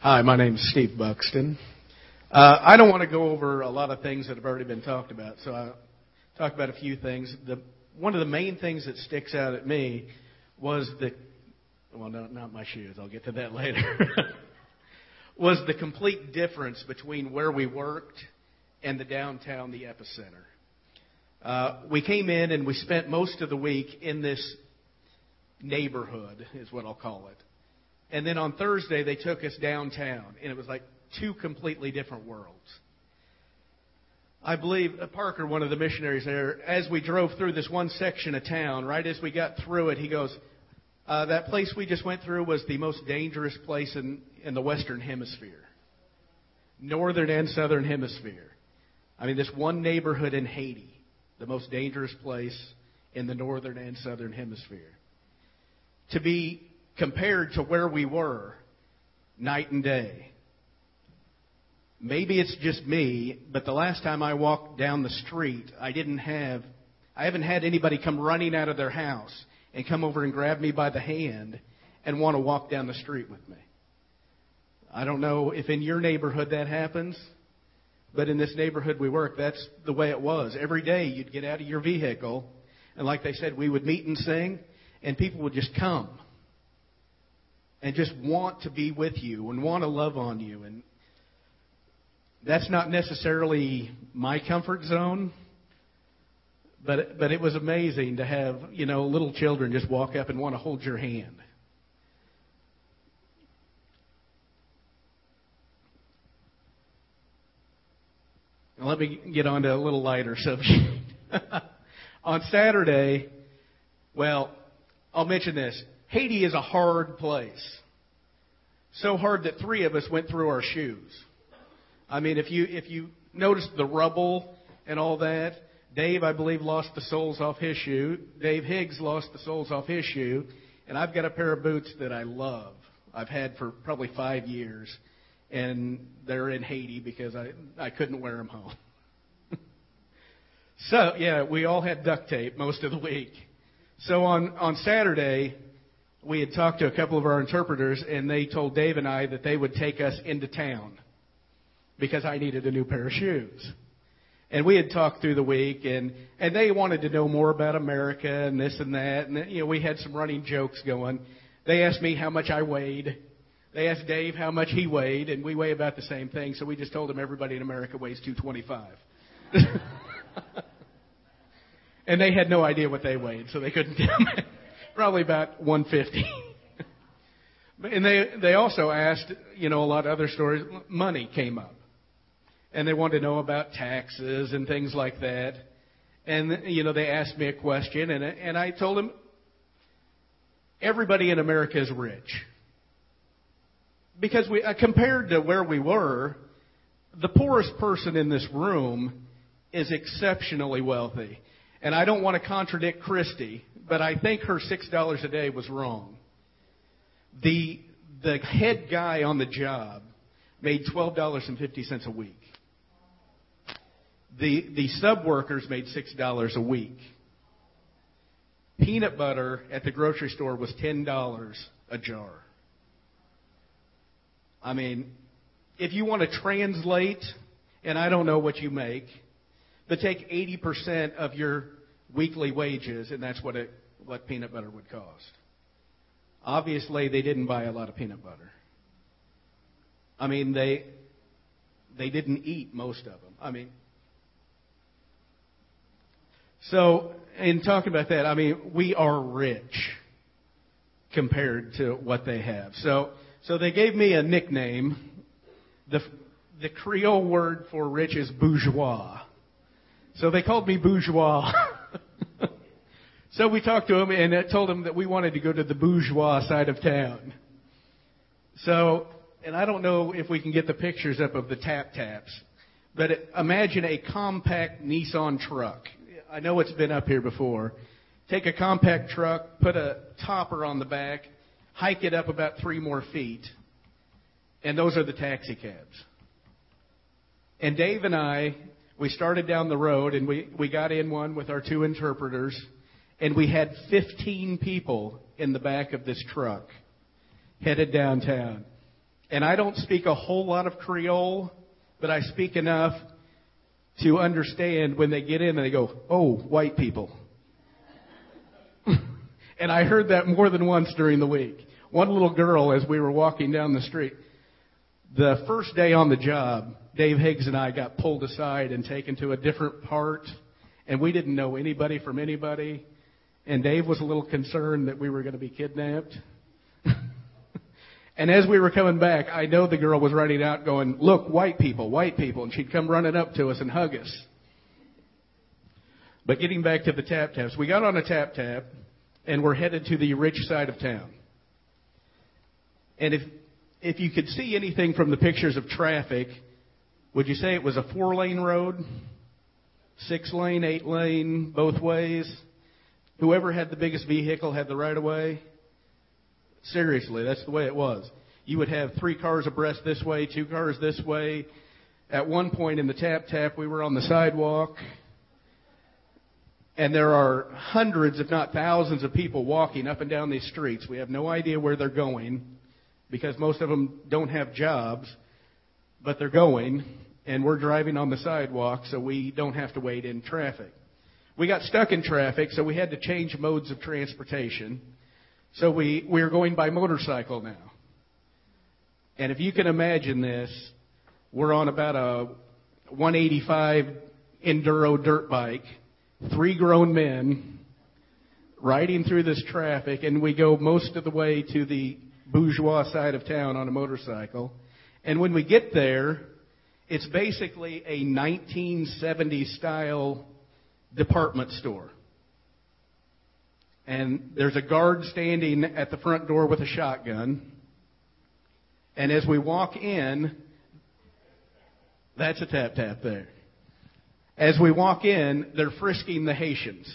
Hi, my name is Steve Buxton. Uh, I don't want to go over a lot of things that have already been talked about, so I'll talk about a few things. The one of the main things that sticks out at me was the well, no, not my shoes. I'll get to that [LAUGHS] later. was the complete difference between where we worked and the downtown, the epicenter. Uh, we came in and we spent most of the week in this neighborhood, is what I'll call it. And then on Thursday, they took us downtown, and it was like two completely different worlds. I believe uh, Parker, one of the missionaries there, as we drove through this one section of town, right as we got through it, he goes, uh, "That place we just went through was the most dangerous place in in the Western Hemisphere, Northern and Southern Hemisphere. I mean, this one neighborhood in Haiti, the most dangerous place in the Northern and Southern Hemisphere. To be compared to where we were, night and day." Maybe it's just me, but the last time I walked down the street, I didn't have, I haven't had anybody come running out of their house and come over and grab me by the hand and want to walk down the street with me. I don't know if in your neighborhood that happens, but in this neighborhood we work, that's the way it was. Every day you'd get out of your vehicle, and like they said, we would meet and sing, and people would just come and just want to be with you and want to love on you. And that's not necessarily my comfort zone, but but it was amazing to have you know little children just walk up and want to hold your hand. Now let me get on to a little lighter [LAUGHS] subject. on Saturday, well, I'll mention this. Haiti is a hard place. So hard that three of us went through our shoes. I mean, if you if you notice the rubble and all that, Dave, I believe, lost the soles off his shoe. Dave Higgs lost the soles off his shoe, and I've got a pair of boots that I love. I've had for probably five years, and they're in Haiti because I I couldn't wear them home. [LAUGHS] so yeah, we all had duct tape most of the week. So on on Saturday, we had talked to a couple of our interpreters, and they told Dave and I that they would take us into town because I needed a new pair of shoes. And we had talked through the week, and and they wanted to know more about America and this and that, and you know we had some running jokes going. They asked me how much I weighed. They asked Dave how much he weighed, and we weigh about the same thing. So we just told them everybody in America weighs 225. [LAUGHS] and they had no idea what they weighed, so they couldn't tell me. [LAUGHS] Probably about 150. [LAUGHS] and they they also asked, you know, a lot of other stories. Money came up and they wanted to know about taxes and things like that. And you know, they asked me a question, and and I told them everybody in America is rich because we uh, compared to where we were, the poorest person in this room is exceptionally wealthy. And I don't want to contradict Christy, but I think her six dollars a day was wrong. The the head guy on the job made twelve dollars and fifty cents a week. The, the sub workers made $6 a week. Peanut butter at the grocery store was $10 a jar. I mean, if you want to translate, and I don't know what you make, but take 80% of your weekly wages, and that's what it, what peanut butter would cost. Obviously, they didn't buy a lot of peanut butter. I mean, they they didn't eat most of them. I mean, so, in talking about that, I mean, we are rich compared to what they have. So, so they gave me a nickname. The, the Creole word for rich is bourgeois. So they called me bourgeois. [LAUGHS] so we talked to them and told them that we wanted to go to the bourgeois side of town. So, and I don't know if we can get the pictures up of the tap taps, but imagine a compact Nissan truck. I know it's been up here before. Take a compact truck, put a topper on the back, hike it up about three more feet, and those are the taxi cabs. And Dave and I, we started down the road and we, we got in one with our two interpreters, and we had 15 people in the back of this truck headed downtown. And I don't speak a whole lot of Creole, but I speak enough to understand when they get in and they go, oh, white people. [LAUGHS] and I heard that more than once during the week. One little girl, as we were walking down the street, the first day on the job, Dave Higgs and I got pulled aside and taken to a different part, and we didn't know anybody from anybody. And Dave was a little concerned that we were going to be kidnapped. And as we were coming back, I know the girl was running out going, look, white people, white people. And she'd come running up to us and hug us. But getting back to the tap taps, we got on a tap tap and we're headed to the rich side of town. And if, if you could see anything from the pictures of traffic, would you say it was a four lane road? Six lane, eight lane, both ways? Whoever had the biggest vehicle had the right of way? Seriously, that's the way it was. You would have three cars abreast this way, two cars this way. At one point in the tap tap, we were on the sidewalk, and there are hundreds, if not thousands, of people walking up and down these streets. We have no idea where they're going because most of them don't have jobs, but they're going, and we're driving on the sidewalk so we don't have to wait in traffic. We got stuck in traffic, so we had to change modes of transportation. So we, we're going by motorcycle now. And if you can imagine this, we're on about a 185 enduro dirt bike, three grown men riding through this traffic, and we go most of the way to the bourgeois side of town on a motorcycle. And when we get there, it's basically a 1970s style department store. And there's a guard standing at the front door with a shotgun. And as we walk in, that's a tap tap there. As we walk in, they're frisking the Haitians.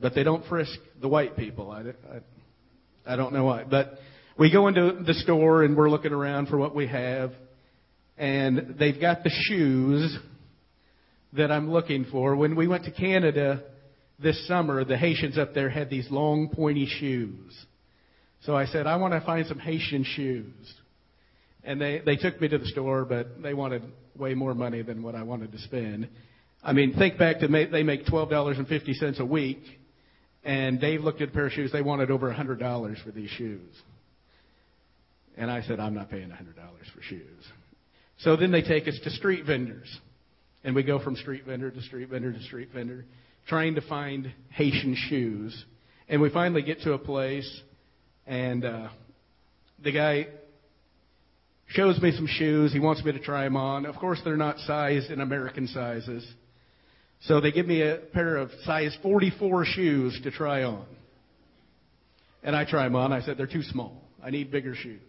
But they don't frisk the white people. I, I, I don't know why. But we go into the store and we're looking around for what we have. And they've got the shoes that I'm looking for. When we went to Canada this summer, the Haitians up there had these long, pointy shoes. So I said, I want to find some Haitian shoes. And they, they took me to the store, but they wanted way more money than what I wanted to spend. I mean, think back to they make $12.50 a week, and Dave looked at a pair of shoes. They wanted over $100 for these shoes. And I said, I'm not paying $100 for shoes. So then they take us to street vendors. And we go from street vendor to street vendor to street vendor, trying to find Haitian shoes. And we finally get to a place, and uh, the guy shows me some shoes. He wants me to try them on. Of course, they're not sized in American sizes. So they give me a pair of size 44 shoes to try on. And I try them on. I said, they're too small. I need bigger shoes.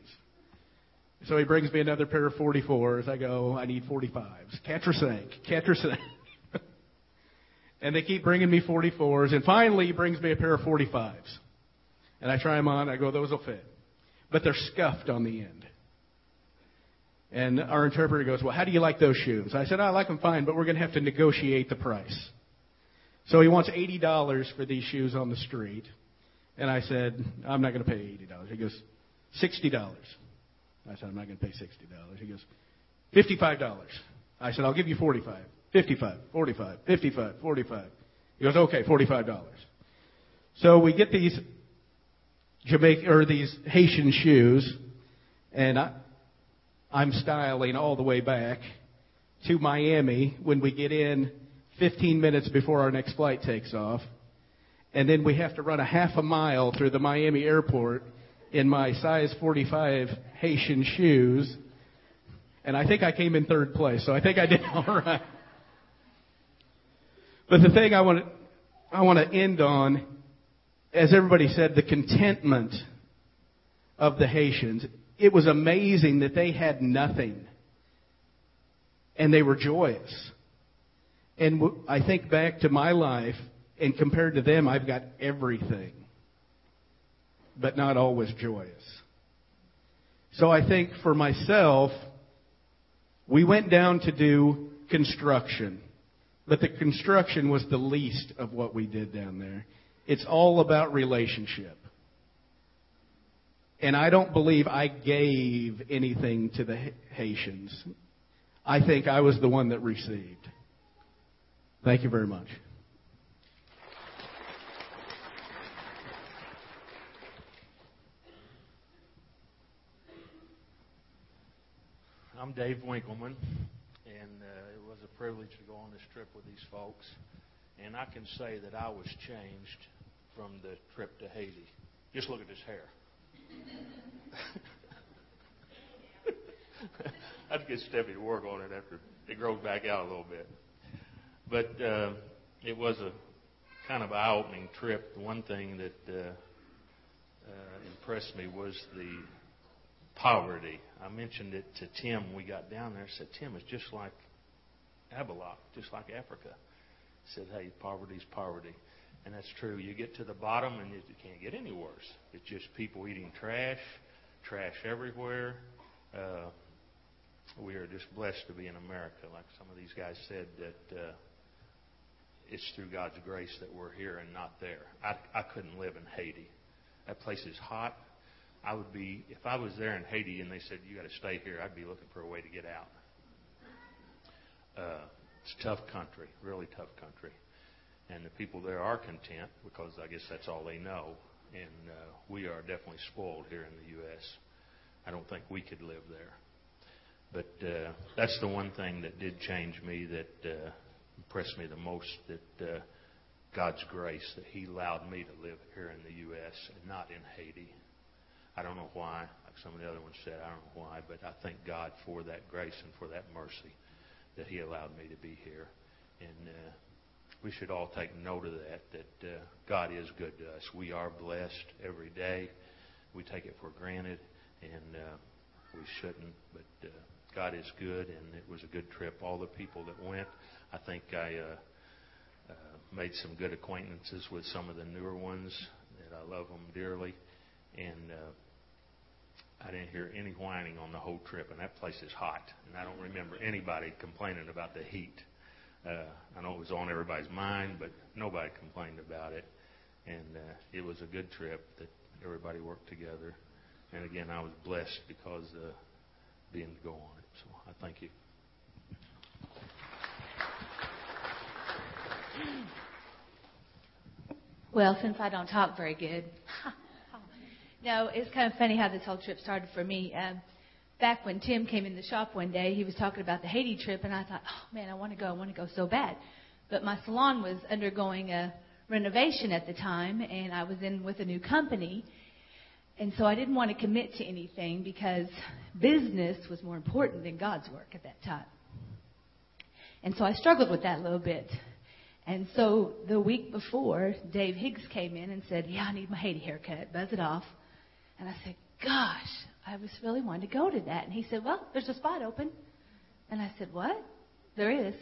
So he brings me another pair of 44s. I go, I need 45s. Quatre cinq, quatre cinq. And they keep bringing me 44s. And finally, he brings me a pair of 45s. And I try them on. I go, those will fit. But they're scuffed on the end. And our interpreter goes, Well, how do you like those shoes? I said, oh, I like them fine, but we're going to have to negotiate the price. So he wants $80 for these shoes on the street. And I said, I'm not going to pay $80. He goes, $60. I said, I'm not going to pay $60. He goes, $55. I said, I'll give you 45 55 45 55 45 He goes, okay, $45. So we get these Jamaican, or these Haitian shoes, and I, I'm styling all the way back to Miami when we get in 15 minutes before our next flight takes off. And then we have to run a half a mile through the Miami airport in my size 45 Haitian shoes. And I think I came in third place, so I think I did [LAUGHS] all right. But the thing I want to, I want to end on, as everybody said, the contentment of the Haitians it was amazing that they had nothing. And they were joyous. And I think back to my life, and compared to them, I've got everything, but not always joyous. So I think for myself, we went down to do construction, but the construction was the least of what we did down there. It's all about relationship. And I don't believe I gave anything to the Haitians. I think I was the one that received. Thank you very much. I'm Dave Winkleman, and uh, privilege to go on this trip with these folks. And I can say that I was changed from the trip to Haiti. Just look at his hair. [LAUGHS] I'd get Steffi to work on it after it grows back out a little bit. But uh, it was a kind of eye-opening trip. The one thing that uh, uh, impressed me was the poverty. I mentioned it to Tim when we got down there. I said, Tim, it's just like Abalak, just like Africa. Said, hey, poverty's poverty. And that's true. You get to the bottom and it can't get any worse. It's just people eating trash, trash everywhere. Uh, we are just blessed to be in America. Like some of these guys said, that uh, it's through God's grace that we're here and not there. I, I couldn't live in Haiti. That place is hot. I would be if I was there in Haiti and they said you got to stay here. I'd be looking for a way to get out. Uh, it's a tough country, really tough country, and the people there are content because I guess that's all they know. And uh, we are definitely spoiled here in the U.S. I don't think we could live there. But uh, that's the one thing that did change me, that uh, impressed me the most, that uh, God's grace, that He allowed me to live here in the U.S. and not in Haiti. I don't know why, like some of the other ones said, I don't know why, but I thank God for that grace and for that mercy that He allowed me to be here. And uh, we should all take note of that, that uh, God is good to us. We are blessed every day. We take it for granted, and uh, we shouldn't, but uh, God is good, and it was a good trip. All the people that went, I think I uh, uh, made some good acquaintances with some of the newer ones, that I love them dearly, and uh, I didn't hear any whining on the whole trip, and that place is hot, and I don't remember anybody complaining about the heat. Uh, I know it was on everybody's mind, but nobody complained about it, and uh, it was a good trip that everybody worked together. And again, I was blessed because uh, being to go on it. So I thank you. Well, since I don't talk very good, [LAUGHS] no, it's kind of funny how this whole trip started for me. Um, back when Tim came in the shop one day, he was talking about the Haiti trip, and I thought, oh man, I want to go, I want to go so bad. But my salon was undergoing a renovation at the time, and I was in with a new company, and so I didn't want to commit to anything because business was more important than God's work at that time. And so I struggled with that a little bit. And so the week before, Dave Higgs came in and said, Yeah, I need my Haiti haircut. Buzz it off. And I said, Gosh, I was really wanting to go to that. And he said, Well, there's a spot open. And I said, What? There is.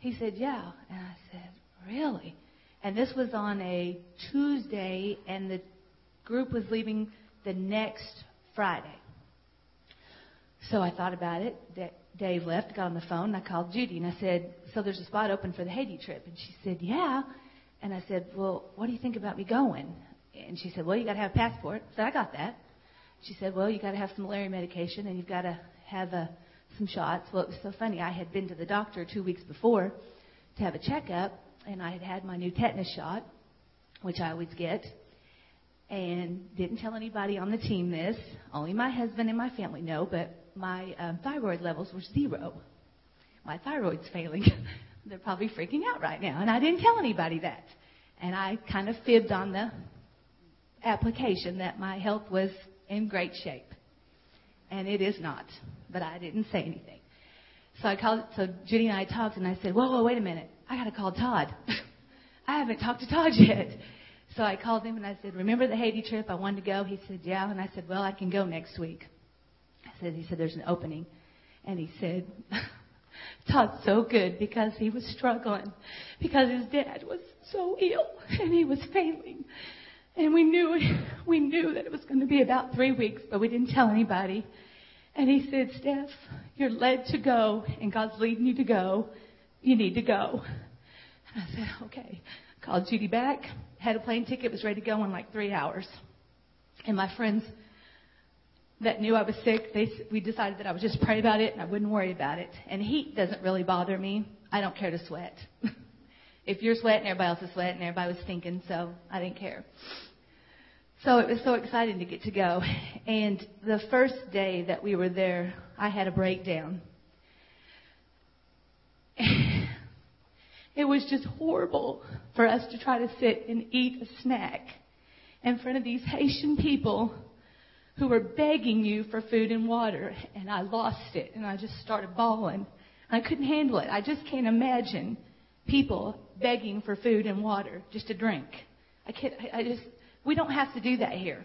He said, Yeah. And I said, Really? And this was on a Tuesday, and the group was leaving the next Friday. So I thought about it. Dave left, got on the phone, and I called Judy and I said, So there's a spot open for the Haiti trip? And she said, Yeah. And I said, Well, what do you think about me going? And she said, Well, you got to have a passport. I said, I got that. She said, Well, you got to have some malaria medication and you've got to have uh, some shots. Well, it was so funny. I had been to the doctor two weeks before to have a checkup, and I had had my new tetanus shot, which I always get and didn't tell anybody on the team this. Only my husband and my family know, but my um, thyroid levels were zero. My thyroid's failing. [LAUGHS] They're probably freaking out right now, and I didn't tell anybody that. And I kind of fibbed on the application that my health was in great shape. And it is not, but I didn't say anything. So I called, so Judy and I talked, and I said, whoa, whoa, wait a minute. I got to call Todd. [LAUGHS] I haven't talked to Todd [LAUGHS] yet. So I called him and I said, Remember the Haiti trip? I wanted to go. He said, Yeah. And I said, Well, I can go next week. I said, He said, There's an opening. And he said, [LAUGHS] Todd's so good because he was struggling, because his dad was so ill and he was failing. And we knew [LAUGHS] we knew that it was going to be about three weeks, but we didn't tell anybody. And he said, Steph, you're led to go, and God's leading you to go. You need to go. And I said, okay. Called Judy back, had a plane ticket, was ready to go in like three hours. And my friends that knew I was sick, they, we decided that I would just pray about it and I wouldn't worry about it. And heat doesn't really bother me. I don't care to sweat. [LAUGHS] if you're sweating, everybody else is sweating, everybody was stinking, so I didn't care. So it was so exciting to get to go. And the first day that we were there, I had a breakdown. It was just horrible for us to try to sit and eat a snack in front of these Haitian people who were begging you for food and water. And I lost it and I just started bawling. I couldn't handle it. I just can't imagine people begging for food and water, just a drink. I can't, I just, we don't have to do that here.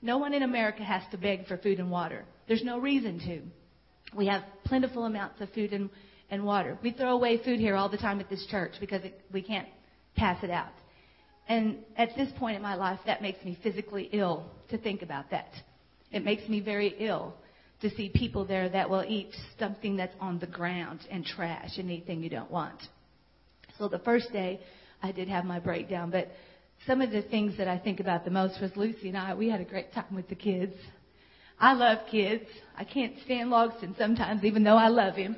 No one in America has to beg for food and water. There's no reason to. We have plentiful amounts of food and and water. We throw away food here all the time at this church because it, we can't pass it out. And at this point in my life, that makes me physically ill to think about that. It makes me very ill to see people there that will eat something that's on the ground and trash and anything you don't want. So the first day, I did have my breakdown, but some of the things that I think about the most was Luci and I, we had a great time with the kids. I love kids. I can't stand Logston sometimes, even though I love him.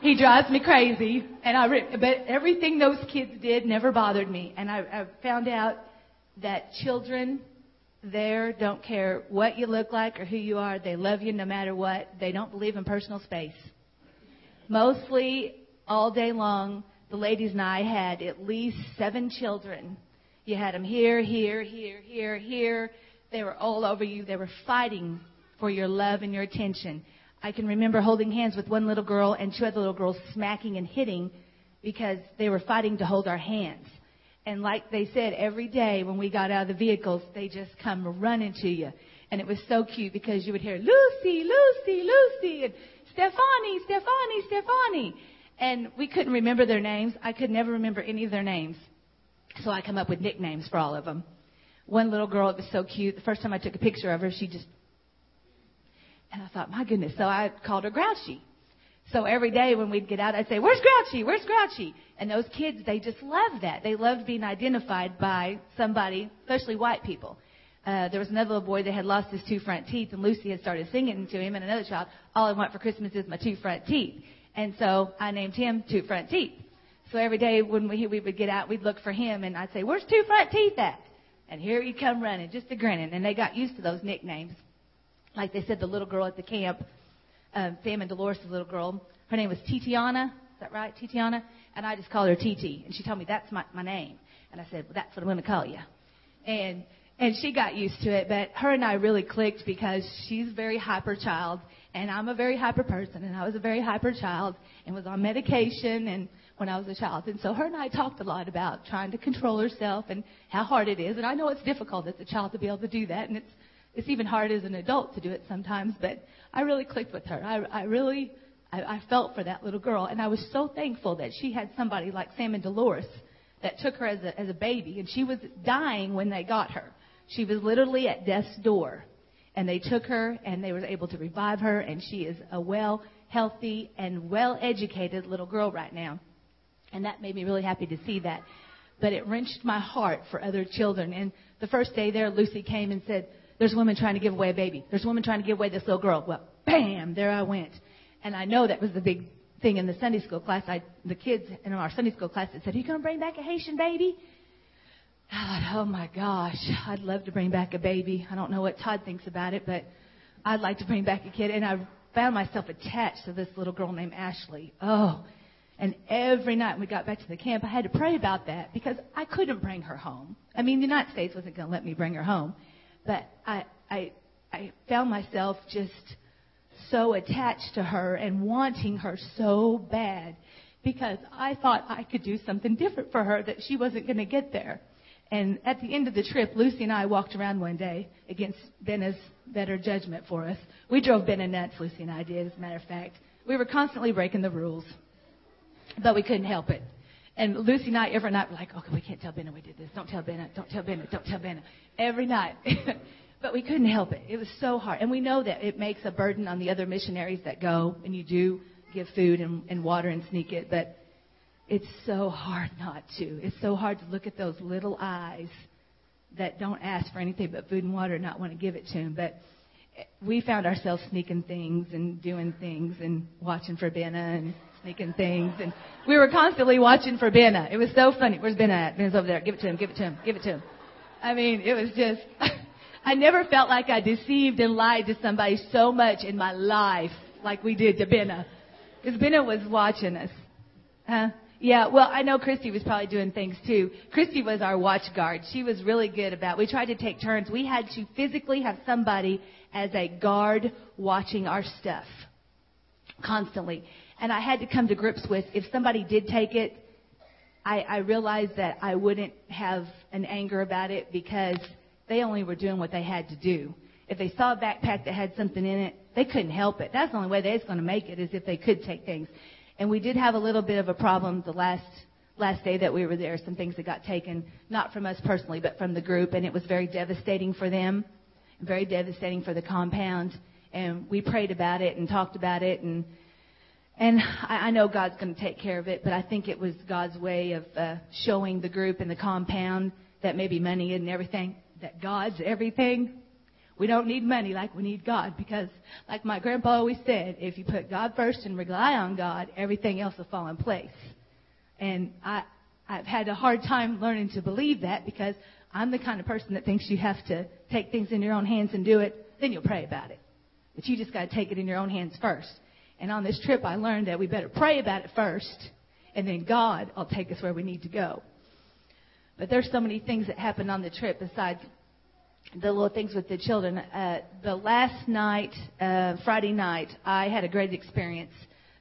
He drives me crazy, and I. Re- but everything those kids did never bothered me, and I, I found out that children there don't care what you look like or who you are. They love you no matter what. They don't believe in personal space. Mostly all day long, the ladies and I had at least seven children. You had them here, here, here, here, here. They were all over you. They were fighting for your love and your attention. I can remember holding hands with one little girl and two other little girls smacking and hitting because they were fighting to hold our hands. And like they said, every day when we got out of the vehicles, they just come running to you. And it was so cute because you would hear, Luci, Luci, Luci, and Stephanie, Stephanie, Stephanie. And we couldn't remember their names. I could never remember any of their names. So I come up with nicknames for all of them. One little girl, it was so cute. The first time I took a picture of her, she just and I thought, my goodness. So I called her Grouchy. So every day when we'd get out, I'd say, Where's Grouchy? Where's Grouchy? And those kids, they just loved that. They loved being identified by somebody, especially white people. Uh, there was another little boy that had lost his two front teeth, and Luci had started singing to him, and another child, All I want for Christmas is my two front teeth. And so I named him Two Front Teeth. So every day when we, we would get out, we'd look for him, and I'd say, Where's Two Front Teeth at? And here he'd come running, just a grinning. And they got used to those nicknames like they said, the little girl at the camp, uh, Sam and Dolores' little girl, her name was Titiana. Is that right, Titiana? And I just called her Titi, and she told me that's my my name. And I said, well, that's what I'm going to call you. And and she got used to it, but her and I really clicked because she's a very hyper child, and I'm a very hyper person, and I was a very hyper child, and was on medication, and when I was a child, and so her and I talked a lot about trying to control herself and how hard it is, and I know it's difficult as a child to be able to do that, and it's it's even hard as an adult to do it sometimes, but I really clicked with her. I, I really, I, I felt for that little girl, and I was so thankful that she had somebody like Sam and Dolores that took her as a, as a baby, and she was dying when they got her. She was literally at death's door, and they took her, and they were able to revive her, and she is a well, healthy, and well-educated little girl right now. And that made me really happy to see that. But it wrenched my heart for other children. And the first day there, Luci came and said, there's a woman trying to give away a baby. There's a woman trying to give away this little girl. Well, bam, there I went. And I know that was the big thing in the Sunday school class. I, the kids in our Sunday school class that said, Are you going to bring back a Haitian baby? Thought, oh my gosh, I'd love to bring back a baby. I don't know what Todd thinks about it, but I'd like to bring back a kid. And I found myself attached to this little girl named Ashley. Oh, and every night when we got back to the camp, I had to pray about that because I couldn't bring her home. I mean, the United States wasn't going to let me bring her home. But I, I, I found myself just so attached to her and wanting her so bad because I thought I could do something different for her that she wasn't going to get there. And at the end of the trip, Luci and I walked around one day against Benna's better judgment for us. We drove Benna nuts, Luci and I did, as a matter of fact. We were constantly breaking the rules, but we couldn't help it. And Luci and I every night were like, okay, we can't tell Benna we did this. Don't tell Benna. Don't tell Benna. Don't tell Benna. Every night. [LAUGHS] but we couldn't help it. It was so hard. And we know that it makes a burden on the other missionaries that go and you do give food and, and water and sneak it. But it's so hard not to. It's so hard to look at those little eyes that don't ask for anything but food and water and not want to give it to them. But we found ourselves sneaking things and doing things and watching for Benna and sneaking things. And we were constantly watching for Benna. It was so funny. Where's Benna at? Benna's over there. Give it to him. Give it to him. Give it to him. I mean, it was just, [LAUGHS] I never felt like I deceived and lied to somebody so much in my life like we did to Benna. Because Benna was watching us. Huh? Yeah, well, I know Christy was probably doing things too. Christy was our watch guard. She was really good about. We tried to take turns. We had to physically have somebody as a guard watching our stuff constantly. And I had to come to grips with if somebody did take it, I, I realized that I wouldn't have an anger about it because they only were doing what they had to do. If they saw a backpack that had something in it, they couldn't help it. That's the only way they was going to make it is if they could take things. And we did have a little bit of a problem the last last day that we were there. Some things that got taken, not from us personally, but from the group, and it was very devastating for them, very devastating for the compound. and we prayed about it and talked about it and and I, I know God's going to take care of it, but I think it was God's way of uh, showing the group and the compound that maybe money isn't everything, that God's everything. We don't need money like we need God because, like my grandpa always said, if you put God first and rely on God, everything else will fall in place. And I, I've had a hard time learning to believe that because I'm the kind of person that thinks you have to take things in your own hands and do it, then you'll pray about it. But you just got to take it in your own hands first. And on this trip, I learned that we better pray about it first, and then God will take us where we need to go. But there's so many things that happened on the trip besides the little things with the children. Uh, the last night, uh, Friday night, I had a great experience.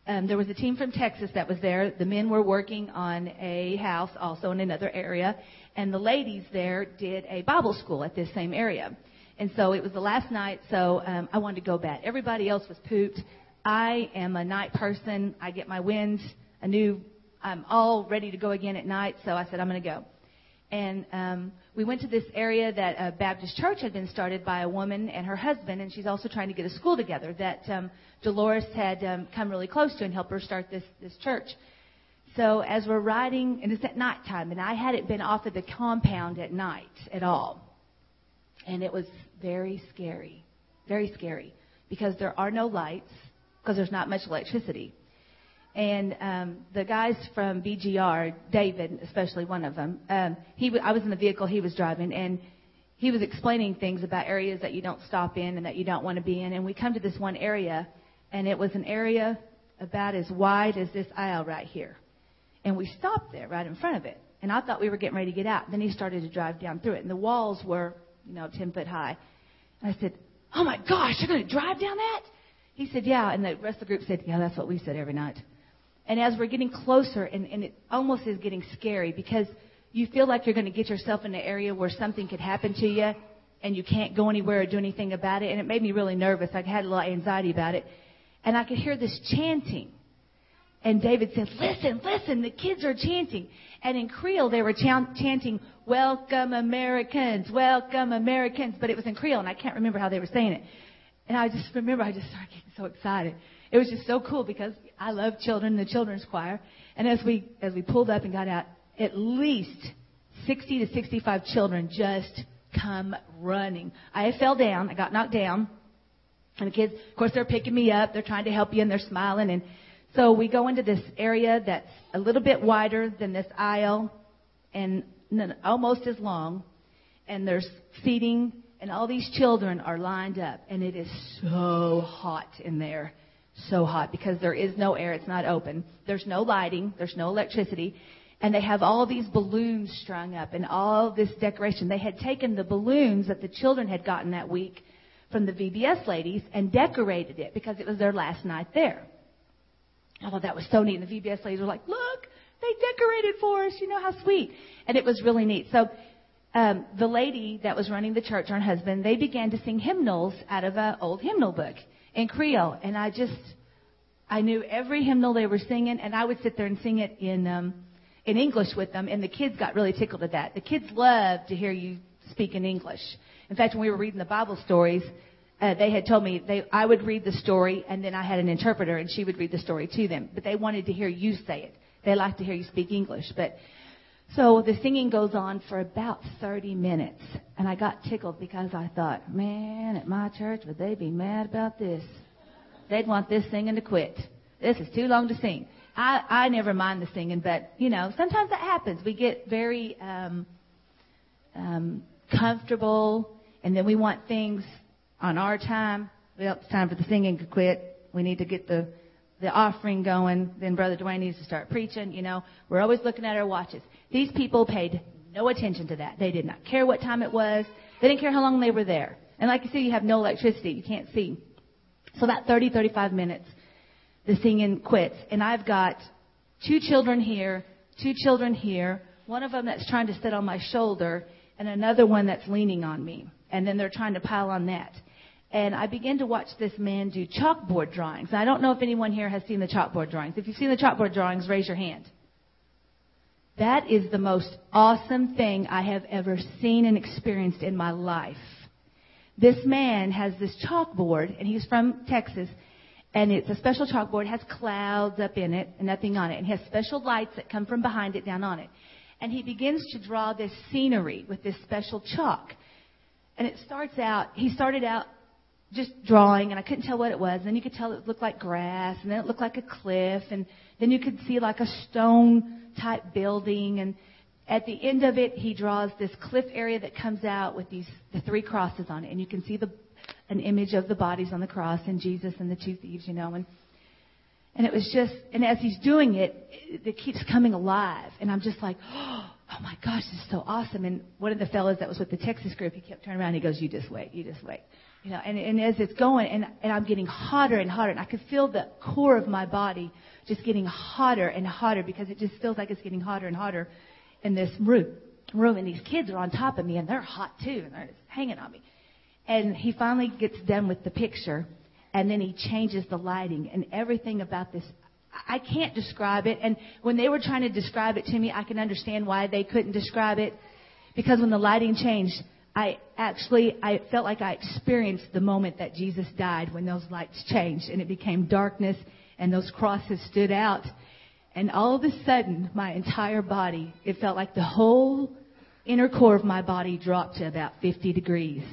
Um, there was a team from Texas that was there. The men were working on a house also in another area, and the ladies there did a Bible school at this same area. And so it was the last night, so um, I wanted to go back. Everybody else was pooped. I am a night person. I get my winds. I knew I'm all ready to go again at night, so I said, I'm going to go. And um, we went to this area that a Baptist church had been started by a woman and her husband, and she's also trying to get a school together that um, Dolores had um, come really close to and helped her start this, this church. So as we're riding, and it's at nighttime, and I hadn't been off of the compound at night at all. And it was very scary, very scary, because there are no lights because there's not much electricity. And um, the guys from BGR, David, especially one of them, um, he I was in the vehicle he was driving, and he was explaining things about areas that you don't stop in and that you don't want to be in. And we come to this one area, and it was an area about as wide as this aisle right here. And we stopped there right in front of it. And I thought we were getting ready to get out. Then he started to drive down through it, and the walls were, you know, 10 foot high. And I said, "Oh my gosh, you're going to drive down that?" He said, Yeah. And the rest of the group said, Yeah, that's what we said every night. And as we're getting closer, and, and it almost is getting scary because you feel like you're going to get yourself in an area where something could happen to you and you can't go anywhere or do anything about it. And it made me really nervous. I had a little anxiety about it. And I could hear this chanting. And David said, Listen, listen, the kids are chanting. And in Creole, they were chanting, Welcome Americans, welcome Americans. But it was in Creole, and I can't remember how they were saying it. And I just remember I just started getting so excited. It was just so cool because I love children, the children's choir. And as we as we pulled up and got out, at least 60 to 65 children just come running. I fell down. I got knocked down. And the kids, of course, they're picking me up. They're trying to help you and they're smiling. And so we go into this area that's a little bit wider than this aisle and almost as long. And there's seating and all these children are lined up, and it is so hot in there. So hot because there is no air, it's not open. There's no lighting, there's no electricity. And they have all these balloons strung up and all this decoration. They had taken the balloons that the children had gotten that week from the VBS ladies and decorated it because it was their last night there. I thought that was so neat. And the VBS ladies were like, look, they decorated for us. You know how sweet. And it was really neat. So um, the lady that was running the church, her husband, they began to sing hymnals out of an old hymnal book in Creole, and I just I knew every hymnal they were singing, and I would sit there and sing it in um, in English with them, and the kids got really tickled at that. The kids love to hear you speak in English. In fact, when we were reading the Bible stories, uh, they had told me they I would read the story, and then I had an interpreter, and she would read the story to them. But they wanted to hear you say it. They like to hear you speak English, but so the singing goes on for about 30 minutes. And I got tickled because I thought, man, at my church, would they be mad about this? They'd want this singing to quit. This is too long to sing. I, I never mind the singing, but, you know, sometimes that happens. We get very um, um, comfortable, and then we want things on our time. Well, it's time for the singing to quit. We need to get the the offering going. Then Brother Dwayne needs to start preaching. You know, we're always looking at our watches. These people paid no attention to that. They did not care what time it was. They didn't care how long they were there. And like you see, you have no electricity. You can't see. So about 30, 35 minutes, the singing quits. And I've got two children here, two children here, one of them that's trying to sit on my shoulder, and another one that's leaning on me. And then they're trying to pile on that. And I began to watch this man do chalkboard drawings. I don't know if anyone here has seen the chalkboard drawings. If you've seen the chalkboard drawings, raise your hand. That is the most awesome thing I have ever seen and experienced in my life. this man has this chalkboard, and he's from Texas, and it's a special chalkboard, has clouds up in it and nothing on it, and he has special lights that come from behind it down on it. And he begins to draw this scenery with this special chalk. And it starts out, he started out just drawing, and I couldn't tell what it was. Then you could tell it looked like grass, and then it looked like a cliff, and then you could see like a stone type building. And at the end of it, he draws this cliff area that comes out with these the three crosses on it, and you can see the an image of the bodies on the cross and Jesus and the two thieves, you know, and and it was just, and as he's doing it, it, it keeps coming alive, and I'm just like, [GASPS] oh my gosh, this is so awesome. And one of the fellows that was with the Texas group, he kept turning around, and he goes, you just wait, you just wait. You know, and, and as it's going, and, and I'm getting hotter and hotter, and I could feel the core of my body just getting hotter and hotter because it just feels like it's getting hotter and hotter in this room. Room, and these kids are on top of me, and they're hot too, and they're just hanging on me. And he finally gets done with the picture, and then he changes the lighting and everything about this. I can't describe it. And when they were trying to describe it to me, I can understand why they couldn't describe it. Because when the lighting changed, I actually, I felt like I experienced the moment that Jesus died when those lights changed and it became darkness and those crosses stood out. And all of a sudden, my entire body, it felt like the whole inner core of my body dropped to about 50 degrees.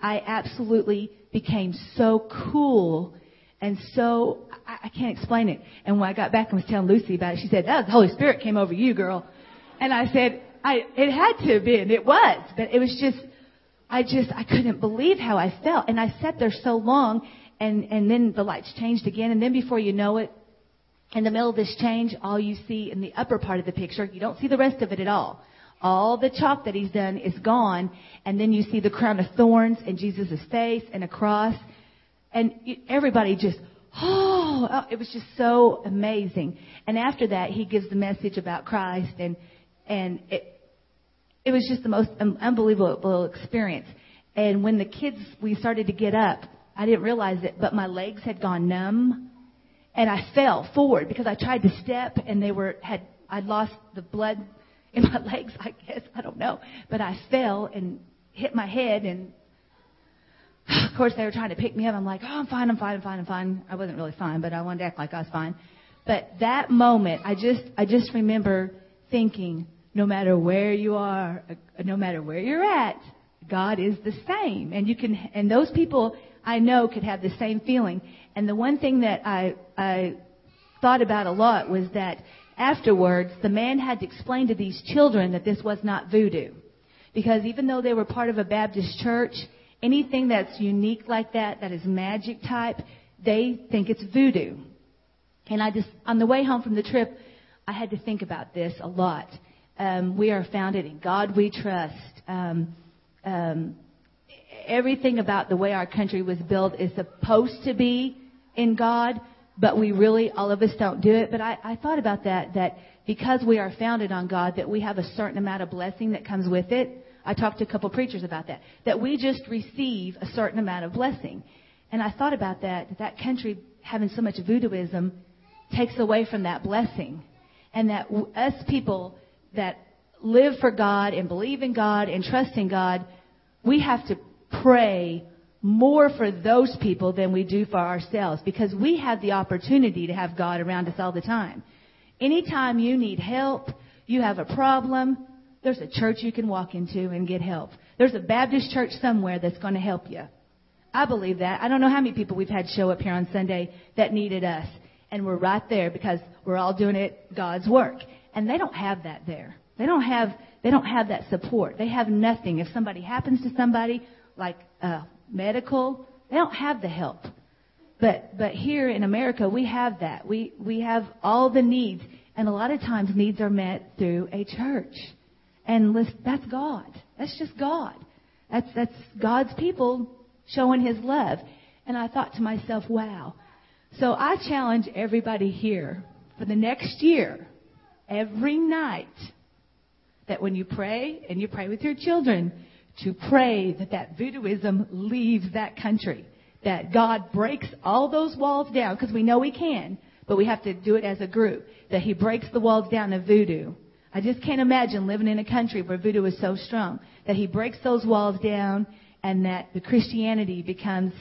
I absolutely became so cool and so, I, I can't explain it. And when I got back and was telling Luci about it, she said, that the Holy Spirit came over you, girl. And I said, I, it had to have been. It was. But it was just, I just, I couldn't believe how I felt. And I sat there so long and, and then the lights changed again. And then before you know it, in the middle of this change, all you see in the upper part of the picture, you don't see the rest of it at all. All the chalk that he's done is gone, and then you see the crown of thorns and Jesus' face and a cross, and everybody just, oh, oh, it was just so amazing. And after that, he gives the message about Christ, and and it it was just the most unbelievable experience. And when the kids we started to get up, I didn't realize it, but my legs had gone numb, and I fell forward because I tried to step, and they were had I'd lost the blood in my [LAUGHS] legs, I guess. I don't know. But I fell and hit my head and of course they were trying to pick me up. I'm like, oh, I'm fine, I'm fine, I'm fine, I'm fine. I wasn't really fine, but I wanted to act like I was fine. But that moment, I just, I just remember thinking, no matter where you are, uh, no matter where you're at, God is the same. And you can, and those people I know could have the same feeling. And the one thing that I, I thought about a lot was that Afterwards, the man had to explain to these children that this was not voodoo. Because even though they were part of a Baptist church, anything that's unique like that, that is magic type, they think it's voodoo. And I just, on the way home from the trip, I had to think about this a lot. Um, we are founded in God we trust. Um, um, everything about the way our country was built is supposed to be in God, but we really, all of us don't do it. But I, I thought about that, that because we are founded on God, that we have a certain amount of blessing that comes with it. I talked to a couple preachers about that. That we just receive a certain amount of blessing. And I thought about that, that that country having so much voodooism takes away from that blessing. And that us people that live for God and believe in God and trust in God, we have to pray more for those people than we do for ourselves because we have the opportunity to have God around us all the time. Anytime you need help, you have a problem, there's a church you can walk into and get help. There's a Baptist church somewhere that's going to help you. I believe that. I don't know how many people we've had show up here on Sunday that needed us. And we're right there because we're all doing it God's work. And they don't have that there. They don't have, they don't have that support. They have nothing. If somebody happens to somebody, like, uh, medical, they don't have the help. But but here in America we have that. We we have all the needs, and a lot of times needs are met through a church. And listen, that's God. That's just God. That's that's God's people showing His love. And I thought to myself, wow. So I challenge everybody here for the next year, every night, that when you pray and you pray with your children, to pray that that voodooism leaves that country. That God breaks all those walls down, because we know He can, but we have to do it as a group. That He breaks the walls down of voodoo. I just can't imagine living in a country where voodoo is so strong. That He breaks those walls down and that the Christianity becomes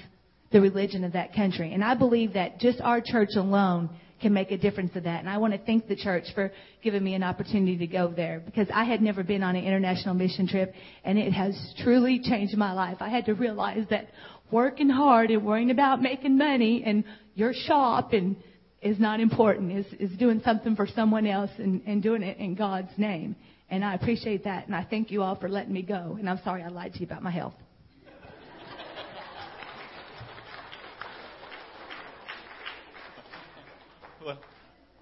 the religion of that country. And I believe that just our church alone can make a difference of that. And I want to thank the church for giving me an opportunity to go there because I had never been on an international mission trip and it has truly changed my life. I had to realize that working hard and worrying about making money and your shop and is not important. Is is doing something for someone else and, and doing it in God's name. And I appreciate that and I thank you all for letting me go. And I'm sorry I lied to you about my health.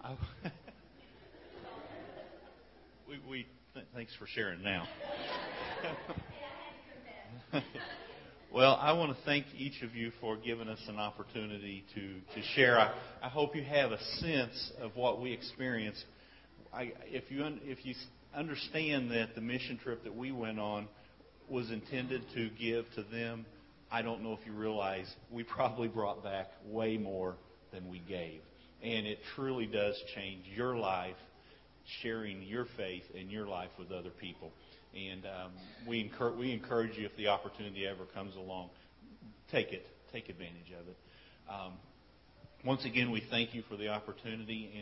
I, [LAUGHS] we, we th- thanks for sharing now. [LAUGHS] well, I want to thank each of you for giving us an opportunity to, to share. I, I hope you have a sense of what we experienced. I, if you un, if you understand that the mission trip that we went on was intended to give to them, I don't know if you realize we probably brought back way more than we gave. And it truly does change your life, sharing your faith and your life with other people. And um, we, encourage, we encourage you, if the opportunity ever comes along, take it, take advantage of it. Um, once again, we thank you for the opportunity. And